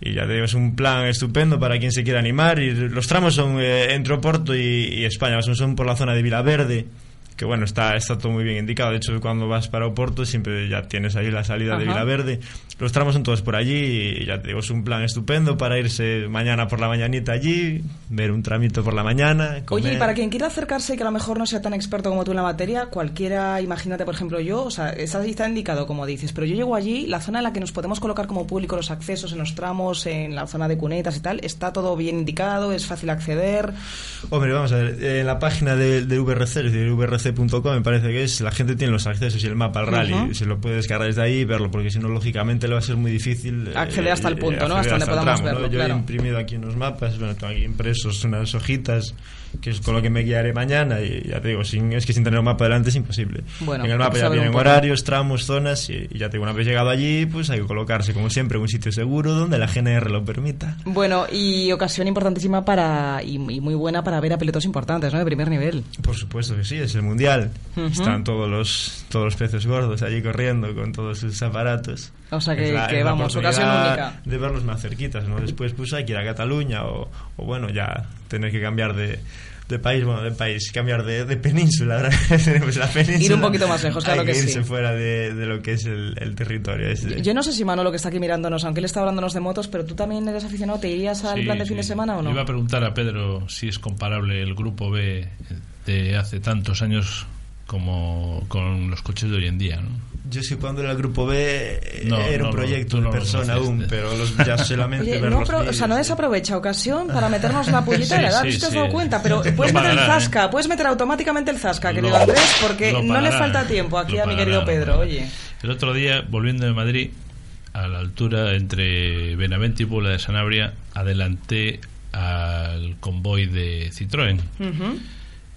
Y ya te digo, es un plan estupendo para quien se quiera animar. Y los tramos son eh, entre Oporto y, y España, son, son por la zona de Vilaverde, que bueno, está, está todo muy bien indicado. De hecho, cuando vas para Oporto siempre ya tienes ahí la salida de Ajá. Vilaverde. Los tramos son todos por allí y ya te digo, es un plan estupendo para irse mañana por la mañanita allí, ver un tramito por la mañana. Oye, y comer. para quien quiera acercarse y que a lo mejor no sea tan experto como tú en la materia, cualquiera, imagínate, por ejemplo, yo, o sea, está, está indicado como dices, pero yo llego allí, la zona en la que nos podemos colocar como público los accesos en los tramos, en la zona de cunetas y tal, está todo bien indicado, es fácil acceder. Hombre, vamos a ver, en la página de- del VRC, es decir, vrc.com, me parece que es, la gente tiene los accesos y el mapa al rally, se lo puede descargar desde ahí y verlo, porque si no, lógicamente le va a ser muy difícil eh, Acceder hasta el punto, ¿no? Hasta donde podamos tramo, verlo, Yo claro. he imprimido aquí unos mapas, bueno, tengo aquí impresos unas hojitas, que es con lo que me guiaré mañana, y ya te digo, sin, es que sin tener un mapa delante es imposible. Bueno, en el mapa que ya vienen horarios, tramos, zonas, y, y ya te digo, una vez llegado allí, pues hay que colocarse, como siempre, en un sitio seguro donde la GNR lo permita. Bueno, y ocasión importantísima para, y, y muy buena para ver a pilotos importantes, ¿no? De primer nivel. Por supuesto que sí, es el mundial. Están todos los todos los peces gordos allí corriendo con todos sus aparatos. O sea que- la- que vamos, ocasión única. De verlos más cerquitas, ¿no? Después pues hay que ir a Cataluña o, o bueno, ya tener que cambiar de, de país, bueno, de país, cambiar de, de península. Ahora tenemos la península. Ir un poquito más lejos, claro hay que que irse sí. fuera de, de lo que es el, el territorio. ese. Yo no sé si Manolo, que está aquí mirándonos, aunque él está hablándonos de motos, pero tú también eres aficionado, ¿te irías al Sí, plan de fin de sí. semana o no? Iba a preguntar a Pedro si es comparable el grupo B de hace tantos años como con los coches de hoy en día, ¿no? Yo sí cuando era el grupo B eh, No, era no un proyecto de no persona aún, pero los, ya solamente Oye, ver no los apro- o sea, no desaprovecha ocasión para meternos la pullita Sí, de la edad, sí, ¿te has sí. dado cuenta? Pero puedes Lo meter el pagarán, zasca, puedes meter automáticamente el zasca, querido Andrés, porque lo no le falta tiempo aquí a mi querido Pedro, oye. El otro día, volviendo de Madrid, a la altura entre Benavente y Puebla de Sanabria, adelanté al convoy de Citroën Ujú.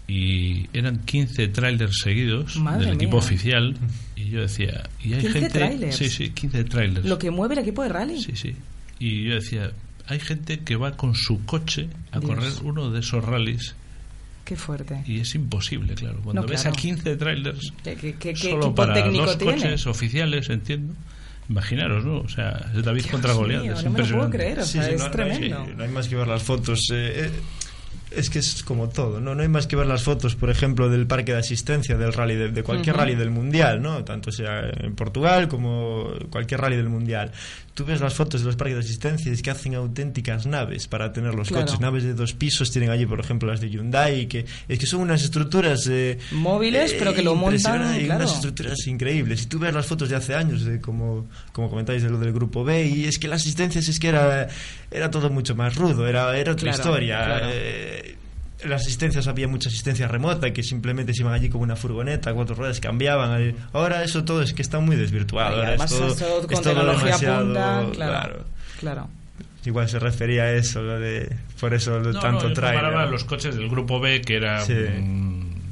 Y eran 15 trailers seguidos Madre del equipo mía. oficial y yo decía y hay 15 gente trailers. sí sí 15 trailers Lo que mueve el equipo de rally. sí sí y yo decía hay gente que va con su coche a Dios. correr uno de esos rallies Qué fuerte. y es imposible claro cuando No, ves claro. a 15 trailers ¿Qué, qué- qué- solo equipo para técnico dos tiene? coches oficiales entiendo imaginaros no o sea es David contra Goliat mío, es no me lo puedo creer, o Sí, sea, sí, es no, no hay- tremendo. No hay más que ver las fotos. eh, eh, es que es como todo, ¿no? No hay más que ver las fotos, por ejemplo, del parque de asistencia del rally, de, de cualquier rally del mundial, ¿no? Tanto sea en Portugal como cualquier rally del mundial. Tú ves las fotos de los parques de asistencia y es que hacen auténticas naves para tener los Claro. coches. Naves de dos pisos tienen allí, por ejemplo, las de Hyundai, que es que son unas estructuras... eh, Móviles, pero que lo montan, y claro. unas estructuras increíbles. Si tú ves las fotos de hace años, de como, como comentáis de lo del grupo B, y es que las asistencias es que era, era todo mucho más rudo, era, era otra Claro, historia. claro. Eh, las asistencias había mucha asistencia remota que simplemente se iban allí con una furgoneta, cuatro ruedas, cambiaban. Ahora eso todo es que está muy desvirtuado. Ahora además es todo, eso es con todo tecnología demasiado- punta, claro. claro. Claro. Igual se refería a eso, lo de, por eso lo no, tanto no, comparaba los coches del grupo B que era Sí.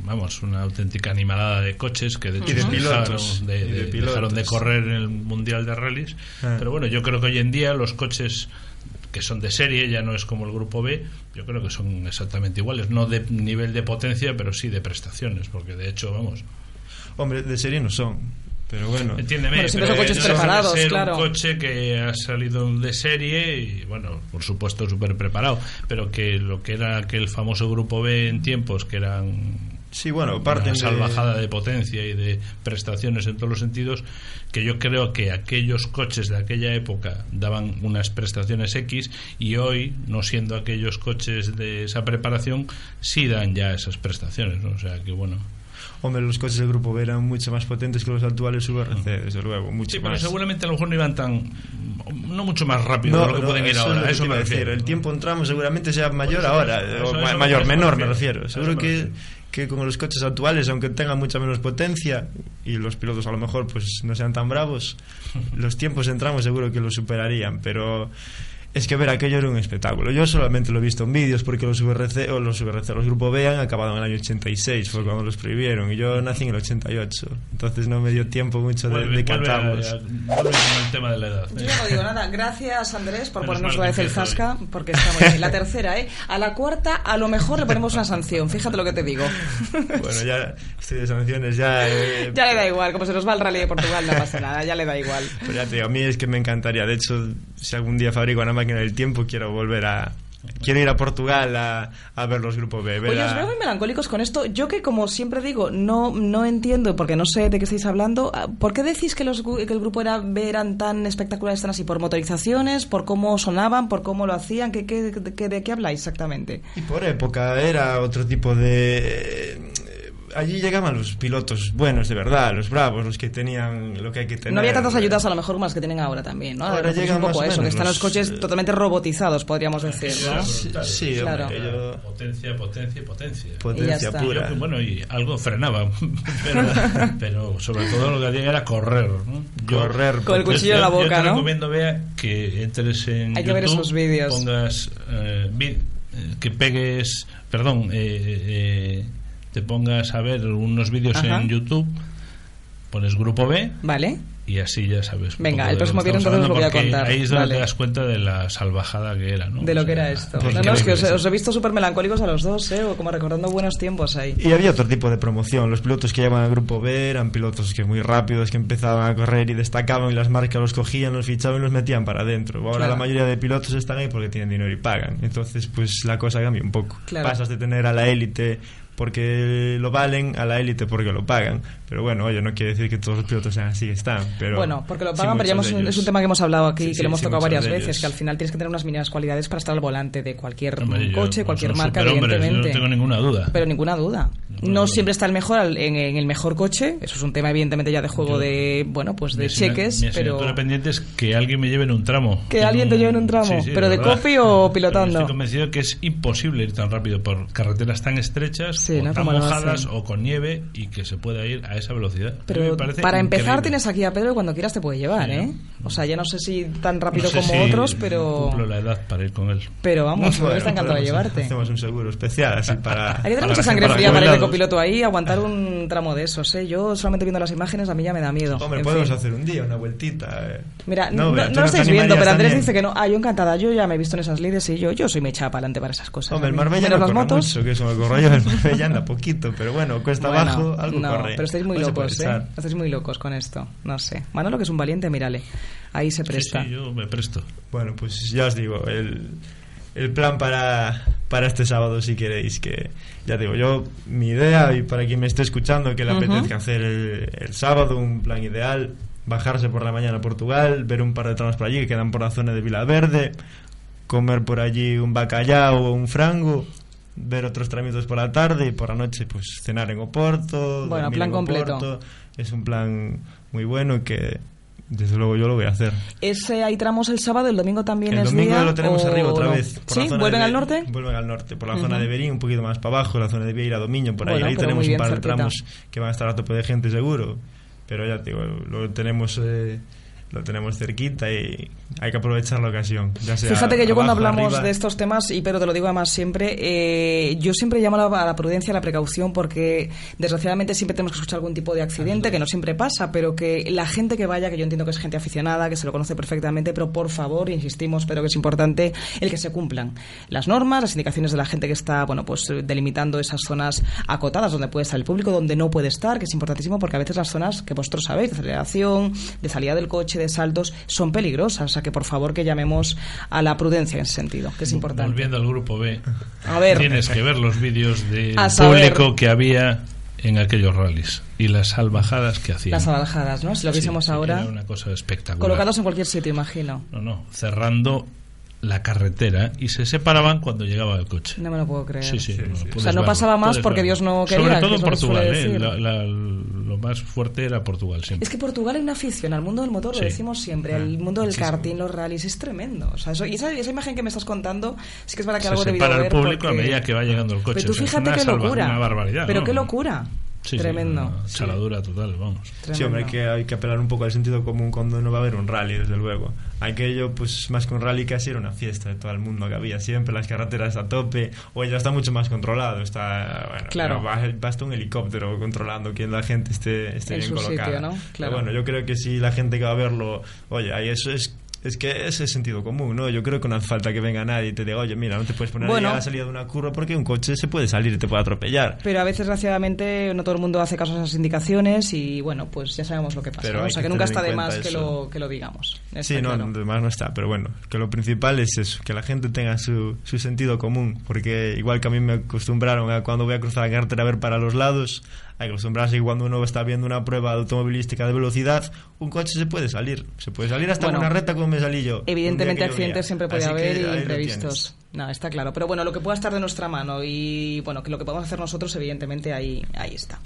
vamos una auténtica animalada de coches que de hecho Y de dejaron pilotos, de, y de de- pilotos. dejaron de correr en el mundial de rallies Ah. pero bueno yo creo que hoy en día los coches que son de serie ya no es como el grupo B yo creo que son exactamente iguales no de nivel de potencia pero sí de prestaciones porque de hecho vamos Hombre, de serie no son, pero bueno. Entiéndeme, Bueno, siempre pero son coches no preparados, ser claro. un coche que ha salido de serie y, bueno, por supuesto súper preparado, pero que lo que era aquel famoso grupo B en tiempos, que eran Sí, bueno, una parten de- salvajada de potencia y de prestaciones en todos los sentidos, que yo creo que aquellos coches de aquella época daban unas prestaciones X y hoy, no siendo aquellos coches de esa preparación, sí dan ya esas prestaciones, ¿no? O sea que bueno. Hombre, los coches del grupo B eran mucho más potentes que los actuales VRC, desde luego, mucho Sí, pero más. seguramente a lo mejor no iban tan. no mucho más rápido de lo que no, pueden ir eso es ahora. lo que eso me refiero. El tiempo en tramo seguramente sea mayor eso- ahora, eso- o mayor, menor me refiero. Seguro que. Que con los coches actuales, aunque tengan mucha menos potencia y los pilotos a lo mejor pues no sean tan bravos, los tiempos en tramo seguro que los superarían, pero es que ver aquello era un espectáculo. Yo solamente lo he visto en vídeos porque los VRC o los VRC, los Grupo B han acabado en el año 86, fue cuando los prohibieron y yo nací en el 88, entonces no me dio tiempo mucho de, Vuelve- de cantarlos. a- vuelve con el tema de la edad. Yo no digo nada. Gracias, Andrés, por Menos ponernos otra vez el zasca, porque estamos en la tercera, ¿eh? A la cuarta, a lo mejor le ponemos una sanción. Fíjate lo que te digo. Bueno, ya estoy de sanciones, ya... eh, Ya le da igual, como se nos va el rally de Portugal, no pasa nada, ya le da igual. Pues ya te digo, a mí es que me encantaría. De hecho, si algún día fabrico una máquina del tiempo, quiero volver a. Quiero ir a Portugal a, a ver los grupos B. Oye, os veo muy melancólicos con esto. Yo que, como siempre digo, no, no entiendo, porque no sé de qué estáis hablando. ah, ¿Por qué decís que, los, que el grupo era, B eran tan espectaculares, tan así? ¿Por motorizaciones? ¿Por cómo sonaban? ¿Por cómo lo hacían? ¿Qué, qué, qué- de qué habláis exactamente? Y por época era otro tipo de. Eh, Allí llegaban los pilotos buenos, de verdad, los bravos, los que tenían lo que hay que tener. No había tantas ayudas a lo mejor como las que tienen ahora también, ¿no? Ahora Es un llegan poco más eso, que están los coches totalmente robotizados, podríamos decir, ¿no? Sí, claro. hombre, yo- Potencia, potencia, potencia. Potencia pura. Yo, bueno, y algo frenaba, pero, pero sobre todo lo que hacía era correr. ¿no? Yo- Correr, Con el yo- cuchillo en la yo- yo boca, te ¿no? recomiendo, Bea, que entres en Hay que ver esos vídeos. pongas, eh, eh, que pegues, perdón, eh, eh, te pongas a ver unos vídeos Ajá. en YouTube, pones Grupo B Vale. y así ya sabes. Venga, el próximo lo que viernes entonces os voy a hablando, porque contar. Ahí es donde Vale. te das cuenta de la salvajada que era, ¿no? De lo O que sea, era esto. No, no, es que os, he visto súper melancólicos a los dos, ¿eh? O como recordando buenos tiempos ahí. Y había otro tipo de promoción. Los pilotos que llevaban al grupo B eran pilotos que muy rápidos, que empezaban a correr y destacaban y las marcas los cogían, los fichaban y los metían para adentro. Ahora Claro. la mayoría de pilotos están ahí porque tienen dinero y pagan. Entonces, pues la cosa cambia un poco. Claro. Pasas de tener a la élite porque lo valen a la élite porque lo pagan. Pero bueno, oye, no quiere decir que todos los pilotos sean así que están. Pero bueno, porque lo sí, pagan, pero ya hemos- es un tema que hemos hablado aquí, Sí, que sí, lo hemos sí, tocado varias veces, ellos. que al final tienes que tener unas mínimas cualidades para estar al volante de cualquier Hombre, yo- coche, cualquier marca, evidentemente. no tengo ninguna duda. Pero ninguna duda. No siempre está el mejor al- en, en el mejor coche, eso es un tema evidentemente ya de juego Yo- de, bueno, pues de cheques, pero... pendiente es que alguien me lleve en un tramo. Que alguien te lleve en un tramo, pero de verdad. copy o Pero pilotando. Estoy convencido que es imposible ir tan rápido por carreteras tan estrechas, Sí, o ¿no? tan Como mojadas o con nieve y que se pueda ir a esa velocidad. Pero para empezar increíble. tienes aquí a Pedro y cuando quieras te puede llevar, Sí, ¿eh? O sea, ya no sé si tan rápido No sé como si otros, pero... Cumplo la edad para ir con él. Pero vamos, Bueno, está encantado de llevarte. Hacemos un seguro especial así para. Hay que tener mucha sangre fría para ir de copiloto ahí, aguantar un tramo de esos, ¿eh? Yo solamente viendo las imágenes a mí ya me da miedo. Hombre, En podemos fin. hacer un día una vueltita. eh. Mira, no, no ¿tú lo estáis viendo, pero Andrés también? dice que no. Ah, yo encantada, yo ya me he visto en esas lides y yo, yo soy mecha para adelante para esas cosas. Hombre, el Marbella menos no las corre motos. mucho, que eso me corro yo. El Marbella anda poquito, pero bueno, cuesta Bueno, abajo, algo no, corre. pero estáis muy No locos, ¿eh? Estáis muy locos con esto. No sé. Manolo, que es un valiente, mírale. Ahí se presta. Sí, sí, yo me presto. Bueno, pues ya os digo, el, el plan para, para este sábado, si queréis, que ya digo, yo, mi idea, y para quien me esté escuchando, que le apetezca hacer el, el sábado, un plan ideal, bajarse por la mañana a Portugal, ver un par de tramos por allí que quedan por la zona de Vilaverde, comer por allí un bacallao o un frango, ver otros tramitos por la tarde y por la noche pues cenar en Oporto. Bueno, plan en completo. Oporto. Es un plan muy bueno y que desde luego yo lo voy a hacer. Ese hay tramos el sábado, el domingo también El es domingo día, lo tenemos o arriba otra vez. por la ¿Sí? zona ¿Vuelven de al norte? Vuelven al norte, por la Ujú. zona de Berín, un poquito más para abajo, la zona de Vieira, Domiño, por ahí. Bueno, ahí pero tenemos un par de cerquita. tramos que van a estar a tope de gente seguro. Pero ya te digo, lo tenemos, eh, lo tenemos cerquita y hay que aprovechar la ocasión. Ya sea Fíjate que yo cuando hablamos arriba. de estos temas, y pero te lo digo además siempre, eh, yo siempre llamo a la, a la prudencia, a la precaución, porque desgraciadamente siempre tenemos que escuchar algún tipo de accidente, que no siempre pasa, pero que la gente que vaya, que yo entiendo que es gente aficionada, que se lo conoce perfectamente, pero por favor, insistimos, pero que es importante el que se cumplan las normas, las indicaciones de la gente que está, bueno, pues eh, delimitando esas zonas acotadas donde puede estar el público, donde no puede estar, que es importantísimo, porque a veces las zonas que vosotros sabéis, de aceleración, de salida del coche, de saltos, son peligrosas. O sea que por favor que llamemos a la prudencia en ese sentido, que es importante. Volviendo al grupo B, A ver. tienes que ver los vídeos del público que había en aquellos rallies y las salvajadas que hacían. Las abaljadas, ¿no? Si lo viésemos sí, ahora. Era una cosa espectacular. Colocados en cualquier sitio, imagino. No, no, cerrando la carretera y se separaban cuando llegaba el coche. No me lo puedo creer. Sí, sí, no, o puedes sea, no pasaba más porque verlo. Dios no quería. Sobre todo en se Portugal, ¿eh? La- la- lo más fuerte era Portugal siempre. Es que Portugal hay una afición al mundo del motor, Sí. lo decimos siempre, Ah, al mundo del muchísimo. karting, los rallies, es tremendo. O sea, eso- y esa, esa imagen que me estás contando, sí que es verdad que Se algo he debido separa el público a medida que va llegando el coche. Pero tú O fíjate qué locura. Una barbaridad. Pero ¿no? qué locura. Sí, sí, Tremendo. Sí. chaladura total, vamos. Sí, hombre, hay que, hay que apelar un poco al sentido común cuando no va a haber un rally, desde luego. Aquello, pues más que un rally, casi era una fiesta de todo el mundo que había siempre, las carreteras a tope, o ya está mucho más controlado, está, bueno, Claro. basta un helicóptero controlando que la gente esté, esté En bien su colocada. sitio, ¿no? Pero Claro. bueno, yo creo que si la gente que va a verlo, oye, ahí eso es... Es que ese es sentido común, ¿no? Yo creo que no hace falta que venga nadie y te diga, oye, mira, no te puedes poner Bueno. a la salida de una curva porque un coche se puede salir y te puede atropellar. Pero a veces, desgraciadamente, no todo el mundo hace caso a esas indicaciones y, bueno, pues ya sabemos lo que pasa. O sea, que que nunca está de más que lo, que lo digamos. Está Sí, no, claro. además no está, pero bueno, que lo principal es eso, que la gente tenga su, su sentido común, porque igual que a mí me acostumbraron a cuando voy a cruzar la carretera a ver para los lados, hay que acostumbrarse que cuando uno está viendo una prueba automovilística de velocidad, un coche se puede salir, se puede salir hasta Bueno, en una recta como me salí yo. Evidentemente accidentes siempre puede Así haber y imprevistos. No, está claro. Pero bueno, lo que pueda estar de nuestra mano y bueno, que lo que podemos hacer nosotros, evidentemente ahí, ahí está.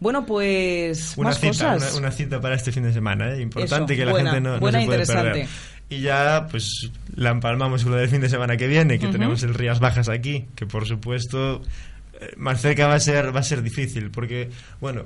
Bueno, pues una más cita, cosas. una, una cita para este fin de semana, ¿eh? importante Eso, que la buena, gente no, no buena se e puede perder. Y ya, pues, la empalmamos con lo del fin de semana que viene, que Ujú. tenemos el Rías Bajas aquí, que por supuesto, más cerca va a ser, va a ser difícil, porque, bueno,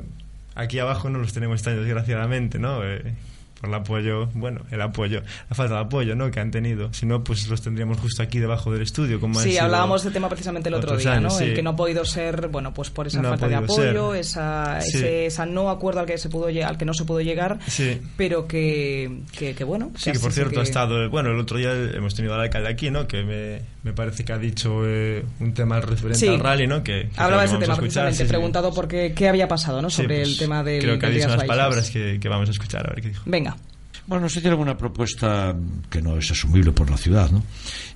aquí abajo no los tenemos año, desgraciadamente, ¿no? Eh, por el apoyo, bueno, el apoyo, la falta de apoyo, ¿no? Que han tenido. Si no, pues los tendríamos justo aquí debajo del estudio, como Sí, hablábamos de tema precisamente el otro día, años, ¿no? sí. El que no ha podido ser, bueno, pues por esa No falta de apoyo, ser. esa, Sí. ese esa no acuerdo al que se pudo al que no se pudo llegar, Sí. pero que, que, que bueno. Sí, que por cierto ha estado. Bueno, el otro día hemos tenido al alcalde aquí, ¿no? Que me, me parece que ha dicho eh, un tema referente al rally, ¿no? Que, Hablaba de ese tema precisamente, preguntado por qué, qué había pasado, ¿no? Sobre pues, el tema del Creo que ha del dicho unas palabras que vamos a escuchar, a ver qué dijo. Venga. Bueno, se tiene una propuesta que no es asumible por la ciudad, ¿no?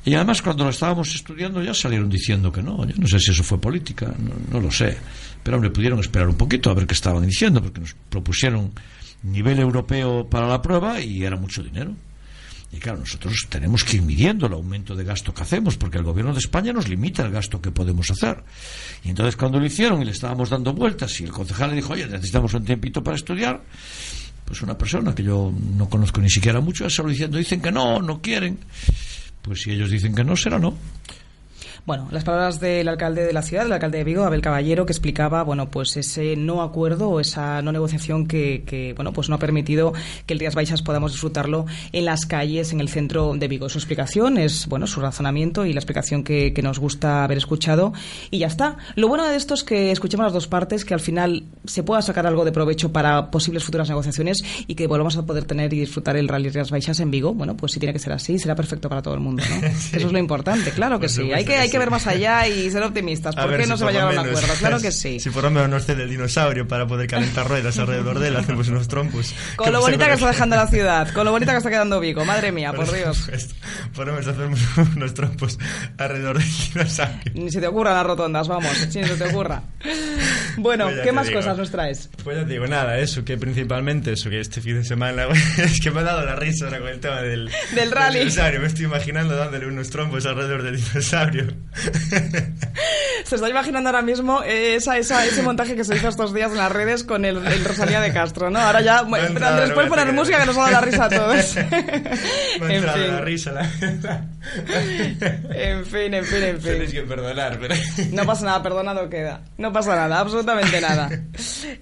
Y además cuando lo estábamos estudiando ya salieron diciendo que no. Yo no sé si eso fue política, no, no lo sé. Pero hombre, pudieron esperar un poquito a ver qué estaban diciendo, porque nos propusieron nivel europeo para la prueba y era mucho dinero. Y claro, nosotros tenemos que ir midiendo el aumento de gasto que hacemos, porque el gobierno de España nos limita el gasto que podemos hacer. Y entonces cuando lo hicieron y le estábamos dando vueltas y el concejal le dijo, oye, necesitamos un tiempito para estudiar, pues una persona que yo no conozco ni siquiera mucho, solo diciendo, dicen que no, no quieren. Pues si ellos dicen que no, será no. Bueno, las palabras del alcalde de la ciudad, el alcalde de Vigo, Abel Caballero, que explicaba, bueno, pues ese no acuerdo o esa no negociación que, que, bueno, pues no ha permitido que el Rías Baixas podamos disfrutarlo en las calles, en el centro de Vigo. Su explicación es, bueno, su razonamiento y la explicación que, que nos gusta haber escuchado y ya está. Lo bueno de esto es que escuchemos las dos partes, que al final se pueda sacar algo de provecho para posibles futuras negociaciones y que volvamos a poder tener y disfrutar el Rally Rías Baixas en Vigo. Bueno, pues si tiene que ser así, será perfecto para todo el mundo, ¿no? Eso es lo importante, claro que sí. Hay que, que hay que ver más allá y ser optimistas. A ¿Por ver qué si no se va a por llegar a un acuerdo? Claro que sí. Si por lo menos nos cede el dinosaurio para poder calentar ruedas alrededor de él, hacemos unos trompos. Con lo bonita que está dejando la ciudad, con lo bonita que está quedando Vigo, madre mía, por Dios. supuesto. Por lo menos hacemos unos trompos alrededor del dinosaurio. Ni se te ocurran las rotondas, vamos, si ni se te ocurra. Bueno, Pues ¿qué más digo. cosas nos traes? Pues ya te digo, nada, eso, que principalmente eso, que este fin de semana, es que me ha dado la risa ahora con el tema del, Del rally. dinosaurio. Me estoy imaginando dándole unos trompos alrededor del dinosaurio. Se está imaginando ahora mismo esa, esa, ese montaje que se hizo estos días en las redes con el, el Rosalía de Castro, ¿no? Ahora ya, bueno, pero Andrés, no puedes poner música que nos ha dado la risa a todos. Me En fin. la risa, la verdad. En fin, en fin, en Tenéis fin. que perdonar, pero... No pasa nada, perdonado queda. No pasa nada, absolutamente nada.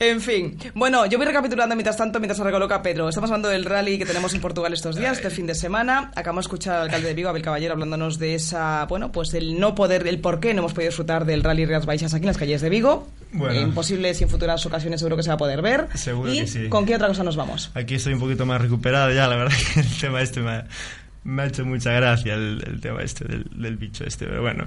En fin. Bueno, yo voy recapitulando mientras tanto, mientras se recoloca Pedro. Estamos hablando del rally que tenemos en Portugal estos días, este fin de semana. Acabamos de escuchar al alcalde de Vigo, Abel Caballero, hablándonos de esa, bueno, pues el no poder, el por qué no hemos podido disfrutar del rally Rías Baixas aquí en las calles de Vigo. Bueno. Imposible si en futuras ocasiones seguro que se va a poder ver. Seguro ¿Y que sí. con qué otra cosa nos vamos? Aquí estoy un poquito más recuperado ya, la verdad que el tema este me ha, me ha hecho mucha gracia, el, el tema este del, del bicho este, pero bueno.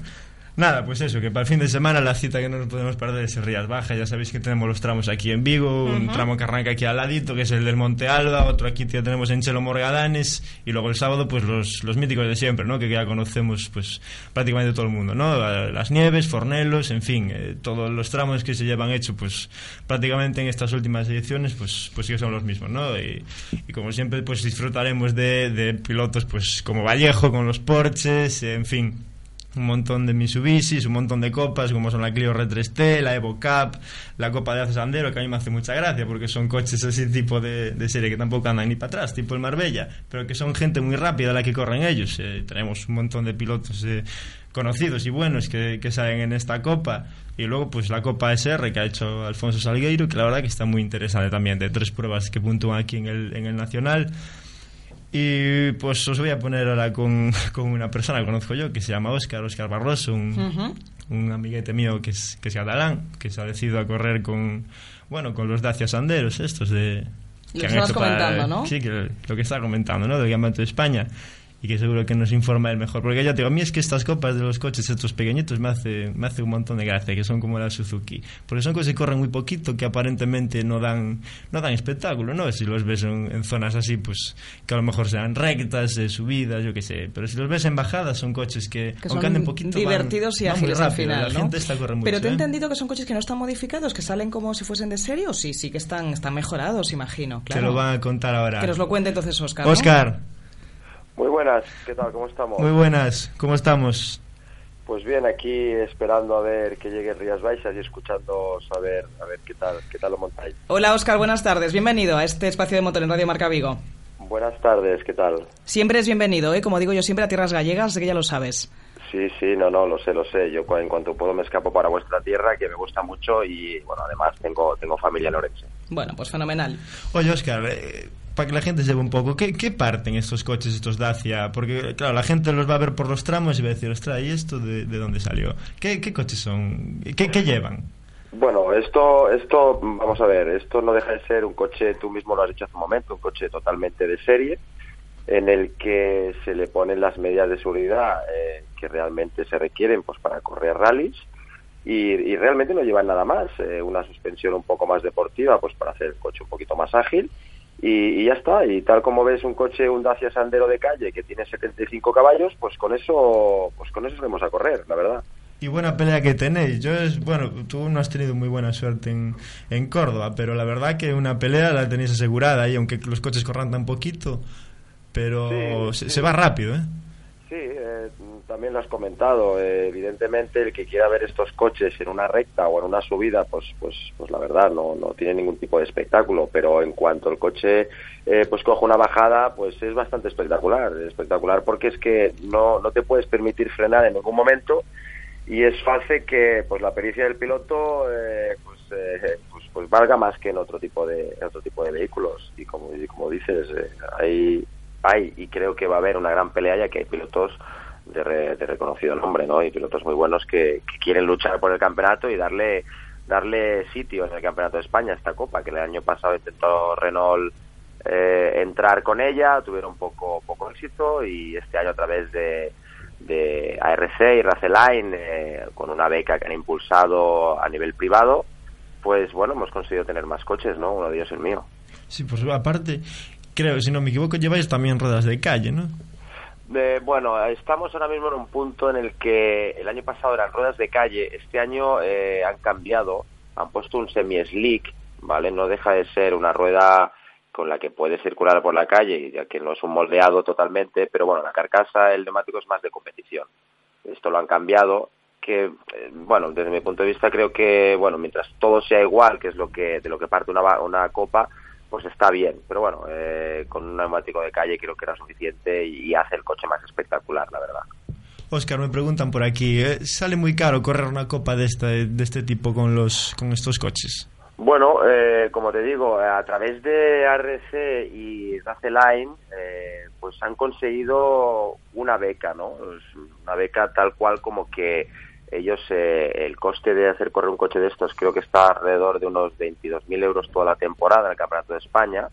Nada, pues eso, que para el fin de semana la cita que no nos podemos perder es Rías Bajas. Ya sabéis que tenemos los tramos aquí en Vigo, un tramo que arranca aquí al ladito, que es el del Monte Alba, otro aquí que tenemos en Chelo Morgadanes, y luego el sábado, pues los, los míticos de siempre, ¿no? Que ya conocemos, pues prácticamente todo el mundo, ¿no? Las Nieves, Fornelos, en fin, eh, todos los tramos que se llevan hecho, pues prácticamente en estas últimas ediciones, pues, pues sí que son los mismos, ¿no? Y, y como siempre, pues disfrutaremos de, de pilotos, pues como Vallejo, con los Porches, en fin un montón de Mitsubishis, un montón de copas, como son la Clio R3T, la Evo Cup, la Copa de Ace Sandero, que a mí me hace mucha gracia, porque son coches así tipo de, de serie que tampoco andan ni para atrás, tipo el Marbella, pero que son gente muy rápida la que corren ellos. Eh, tenemos un montón de pilotos eh, conocidos y buenos que, que salen en esta Copa. Y luego, pues la Copa SR que ha hecho Alfonso Salgueiro, que la verdad que está muy interesante también, de tres pruebas que puntúan aquí en el, en el Nacional. Y pues os voy a poner ahora con, con una persona que conozco yo, que se llama Óscar, Óscar Barroso, un, un amiguete mío que es, que es catalán, que se ha decidido a correr con, bueno, con los Dacia Sanderos estos de... Lo que estabas para- comentando, ¿no? Sí, que lo que estaba comentando, ¿no? Del Campeonato de España. Y que seguro que nos informa el mejor. Porque ya te digo, a mí es que estas copas de los coches, estos pequeñitos, me hace, me hace un montón de gracia, que son como la Suzuki. Porque son coches que corren muy poquito, que aparentemente no dan, no dan espectáculo, ¿no? Si los ves en, en zonas así, pues que a lo mejor sean rectas, eh, subidas, yo qué sé. Pero si los ves en bajadas, son coches que, Que aunque anden poquito, van- divertidos y van muy ágiles al rápido. final, La ¿no? gente está corre mucho, Pero te he ¿eh? entendido que son coches que no están modificados, que salen como si fuesen de serie, o sí, sí que están, están mejorados, imagino. Te Claro. lo van a contar ahora. Que nos lo cuente entonces Oscar. ¿no? Oscar, Muy buenas, ¿qué tal? ¿Cómo estamos? muy buenas, ¿cómo estamos? Pues bien, aquí esperando a ver que llegue Rías Baixas y escuchando a ver, a ver qué tal, qué tal lo montáis. Hola Oscar, buenas tardes. Bienvenido a este espacio de motor en Radio Marca Vigo. Buenas tardes, ¿qué tal? Siempre es bienvenido, ¿eh? Como digo yo siempre a tierras gallegas, sé que ya lo sabes. Sí, sí, no, no, lo sé, lo sé. Yo en cuanto puedo me escapo para vuestra tierra, que me gusta mucho y, bueno, además tengo, tengo familia en Orense. Bueno, pues fenomenal. Oye, Oscar, eh, para que la gente sepa un poco, ¿qué, ¿qué parten estos coches, estos Dacia? Porque, claro, la gente los va a ver por los tramos y va a decir, ostras, ¿y esto de, de dónde salió? ¿Qué, qué coches son? ¿Qué, qué llevan? Bueno, esto, esto, vamos a ver, esto no deja de ser un coche, tú mismo lo has dicho hace un momento, un coche totalmente de serie, en el que se le ponen las medidas de seguridad eh, que realmente se requieren pues para correr rallies y, y realmente no llevan nada más, eh, una suspensión un poco más deportiva pues para hacer el coche un poquito más ágil y, y ya está, y tal como ves un coche, un Dacia Sandero de calle que tiene 75 caballos, pues con eso, pues con eso salimos a correr, la verdad. Y buena pelea que tenéis. Yo es, bueno, tú no has tenido muy buena suerte en, en Córdoba, pero la verdad que una pelea la tenéis asegurada y aunque los coches corran tan poquito, pero Sí, se, sí. se va rápido, ¿eh? Sí, eh, también lo has comentado. eh, evidentemente, el que quiera ver estos coches en una recta o en una subida, pues, pues, pues la verdad no, no tiene ningún tipo de espectáculo. Pero en cuanto el coche, eh, pues coge una bajada, pues es bastante espectacular. Espectacular porque es que no, no te puedes permitir frenar en ningún momento y eso hace que, pues la pericia del piloto, eh, pues, eh, pues, pues valga más que en otro tipo de, otro tipo de vehículos. Y como, y como dices, hay, hay y creo que va a haber una gran pelea ya que hay pilotos de, re- de reconocido nombre, ¿no? Y pilotos muy buenos que, que quieren luchar por el campeonato y darle darle sitio en el campeonato de España a esta copa que el año pasado intentó Renault eh, entrar con ella, tuvieron poco poco éxito y este año a través de, de ARC y Raceline eh, con una beca que han impulsado a nivel privado, pues bueno, hemos conseguido tener más coches, ¿no? Uno de ellos el mío. Sí, pues aparte, creo, si no me equivoco, lleváis también ruedas de calle, ¿no? Bueno, estamos ahora mismo en un punto en el que el año pasado eran ruedas de calle, este año eh, han cambiado, han puesto un semi-slick, ¿vale? No deja de ser una rueda con la que puedes circular por la calle, ya que no es un moldeado totalmente, pero bueno, la carcasa, el neumático es más de competición. Esto lo han cambiado, que, eh, bueno, desde mi punto de vista creo que, bueno, mientras todo sea igual, que es lo que de lo que parte una, una copa, pues está bien. Pero bueno, eh, con un neumático de calle creo que era suficiente y hace el coche más espectacular, la verdad. Oscar, me preguntan por aquí, ¿eh? ¿sale muy caro correr una copa de este, de este tipo con, los, con estos coches? Bueno, eh, como te digo, a través de RC y Raceline, eh, pues han conseguido una beca, ¿no? Una beca tal cual como que ellos, eh, el coste de hacer correr un coche de estos creo que está alrededor de unos 22.000 euros toda la temporada en el Campeonato de España.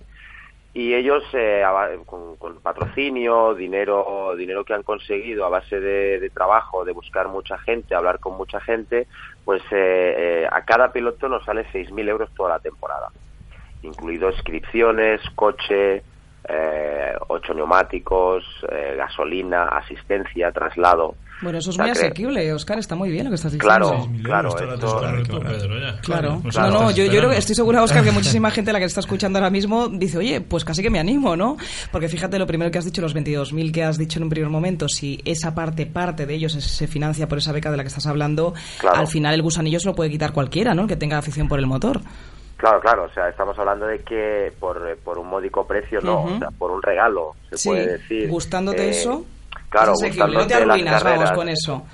y ellos eh, con, con patrocinio, dinero, dinero que han conseguido a base de, de trabajo, de buscar mucha gente, hablar con mucha gente, pues eh, eh, a cada piloto nos sale 6.000 euros toda la temporada, incluido inscripciones, coche, eh, ocho neumáticos, eh, gasolina, asistencia, traslado. Bueno, eso es O sea, muy que- asequible, Oscar, está muy bien lo que estás diciendo. Claro, claro, esto- Claro, no, claro, no, yo, yo creo que estoy segura, Oscar, que muchísima gente la que está escuchando ahora mismo dice, oye, pues casi que me animo, ¿no? Porque fíjate lo primero que has dicho, los 22.000 que has dicho en un primer momento, si esa parte, parte de ellos se- se financia por esa beca de la que estás hablando, Claro. al final el gusanillo se lo puede quitar cualquiera, ¿no? El que tenga afición por el motor. Claro, claro, o sea, estamos hablando de que por, por un módico precio, no, o sea, por un regalo, se Sí, puede decir. gustándote Eh, eso, Claro, es asequible, no te gustándote arruinas, vamos, con eso.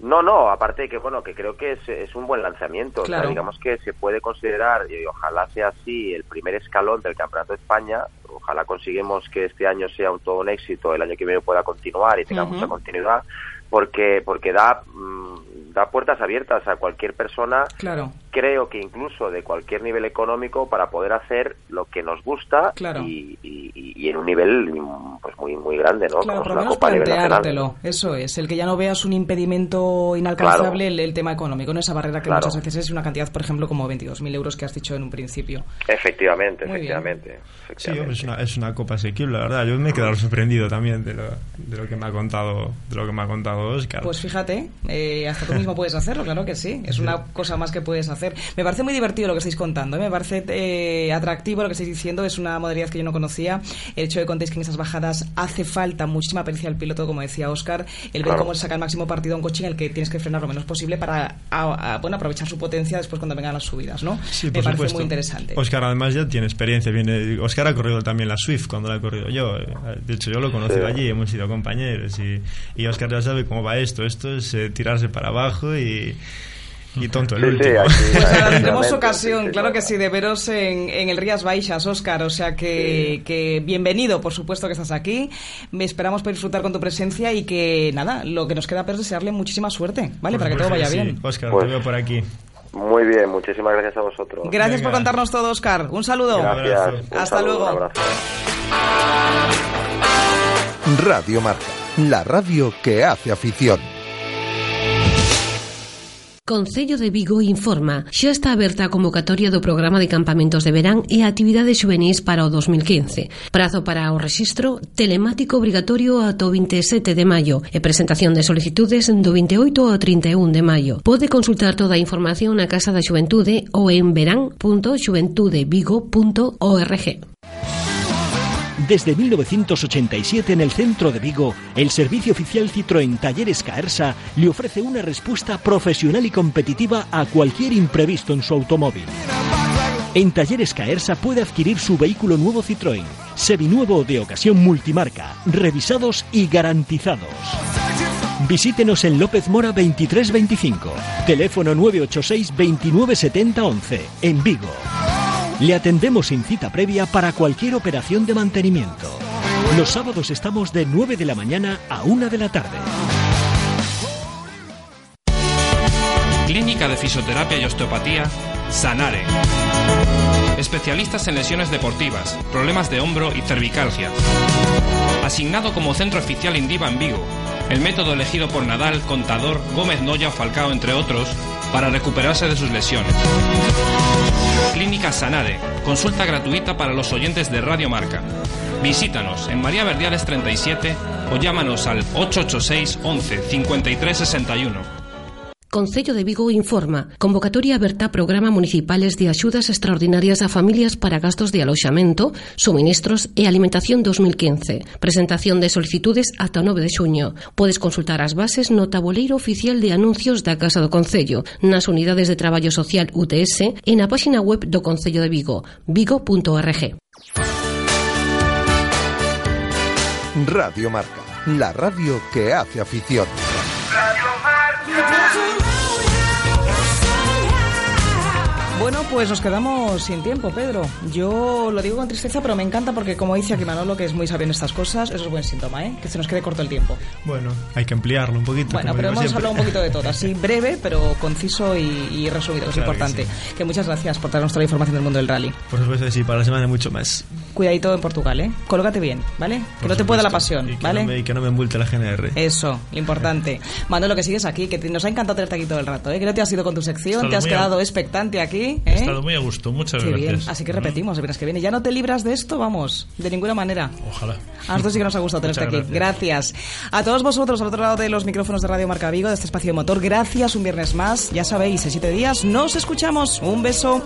No, no, aparte de que, bueno, que creo que es, es un buen lanzamiento. O sea, Claro. digamos que se puede considerar, y ojalá sea así, el primer escalón del Campeonato de España. Ojalá consigamos que este año sea un todo un éxito, el año que viene pueda continuar y tenga Ujú. mucha continuidad, porque porque da, mm, da puertas abiertas a cualquier persona Claro. creo que incluso de cualquier nivel económico para poder hacer lo que nos gusta Claro. y, y- y en un nivel pues muy muy grande no Claro, por lo menos planteártelo. Eso es, el que ya no veas un impedimento inalcanzable el, el tema económico, no esa barrera que Claro. muchas veces es una cantidad, por ejemplo, como 22.000 euros que has dicho en un principio. efectivamente Muy efectivamente, Sí, es una, es una copa asequible, la verdad. Yo me he quedado sorprendido también de lo, de lo que me ha contado, de lo que me ha contado Oscar. Pues fíjate, eh, hasta tú mismo puedes hacerlo, claro que sí. Es una cosa más que puedes hacer. Me parece muy divertido lo que estáis contando, ¿eh? me parece eh, atractivo lo que estáis diciendo. Es una modalidad que yo no conocía. El hecho de que contéis que en esas bajadas hace falta muchísima pericia al piloto, como decía Oscar. El ver Claro. cómo saca el máximo partido a un coche en el que tienes que frenar lo menos posible para a- a- bueno, aprovechar su potencia después cuando vengan las subidas, ¿no? Sí, me por parece supuesto. muy interesante. Oscar además ya tiene experiencia. Viene, Oscar ha corrido también la Swift cuando la he corrido yo. De hecho, yo lo he conocido Sí. allí, hemos sido compañeros. Y, y Oscar ya sabe cómo va esto. Esto es eh, tirarse para abajo y, y tonto el Sí, sí, último. aquí- Pues ahora tendremos Efectivamente, ocasión, sí, sí, claro que sí, de veros en, en el Rías Baixas, Óscar. O sea que, que bienvenido, por supuesto que estás aquí. Me esperamos poder disfrutar con tu presencia y que, nada, lo que nos queda es desearle muchísima suerte, ¿vale? Para que todo vaya bien. Oscar, Pues- te veo por aquí. muy bien muchísimas gracias a vosotros Gracias por contarnos todo, Óscar. Un saludo. gracias Un Hasta saludo, luego. un abrazo. Radio Marca, la radio que hace afición. Concello de Vigo informa. Xa está aberta a convocatoria do programa de campamentos de verán e actividades juvenis para o 2015. Prazo para o rexistro telemático obrigatorio ata o 27 de maio e presentación de solicitudes do 28 ao 31 de maio. Pode consultar toda a información na Casa da Xuventude ou en verán.xuventudevigo.org. Desde 1987 en el centro de Vigo, el servicio oficial Citroën Talleres Caersa le ofrece una respuesta profesional y competitiva a cualquier imprevisto en su automóvil. En Talleres Caersa puede adquirir su vehículo nuevo Citroën, seminuevo de ocasión multimarca, revisados y garantizados. Visítenos en López Mora 2325, teléfono 986 2970 11, en Vigo. Le atendemos sin cita previa para cualquier operación de mantenimiento. Los sábados estamos de 9 de la mañana a 1 de la tarde. Clínica de Fisioterapia y Osteopatía, Sanare. Especialistas en lesiones deportivas, problemas de hombro y cervicalgia. Asignado como centro oficial Indiva en Vigo, el método elegido por Nadal, Contador, Gómez Noya o Falcao, entre otros, para recuperarse de sus lesiones. Clínica Sanare, consulta gratuita para los oyentes de Radio Marca. Visítanos en María Verdiales 37 o llámanos al 886 11 53 61. Concello de Vigo informa. Convocatoria aberta Programa Municipales de Axudas Extraordinarias a Familias para Gastos de Aloxamento, Suministros e Alimentación 2015 Presentación de solicitudes ata o 9 de xuño. Podes consultar as bases no tabuleiro oficial de anuncios da Casa do Concello nas unidades de traballo social UTS e na páxina web do Concello de Vigo vigo.org Radio Marca, la radio que hace afición. Bueno, pues nos quedamos sin tiempo, Pedro. Yo lo digo con tristeza, pero me encanta porque, como dice aquí Manolo, que es muy sabio en estas cosas, eso es buen síntoma, ¿eh? Que se nos quede corto el tiempo. Bueno, hay que ampliarlo un poquito. Bueno, pero hemos siempre. hablado un poquito de todo, así breve, pero conciso y, y resumido, que es que importante. Que, muchas gracias por traernos toda la información del mundo del rally. Por supuesto, sí, para la semana mucho más. Cuidadito en Portugal, ¿eh? Colócate bien, ¿vale? Que no te pueda la pasión, Y que ¿vale? No me, y que no me multe la GNR. Eso, lo importante. Manolo, que sigues aquí, que te- nos ha encantado tenerte aquí todo el rato, ¿eh? Que no te has ido con tu sección, te has quedado expectante aquí, He ¿eh? estado muy a gusto, muchas Qué gracias. bien, así que repetimos el viernes que viene. Ya no te libras de esto, vamos, de ninguna manera. Ojalá. A nosotros sí que nos ha gustado tenerte aquí. Gracias. A todos vosotros al otro lado de los micrófonos de Radio Marca Vigo, de este espacio de motor, gracias un viernes más. Ya sabéis, en siete días nos escuchamos. Un beso.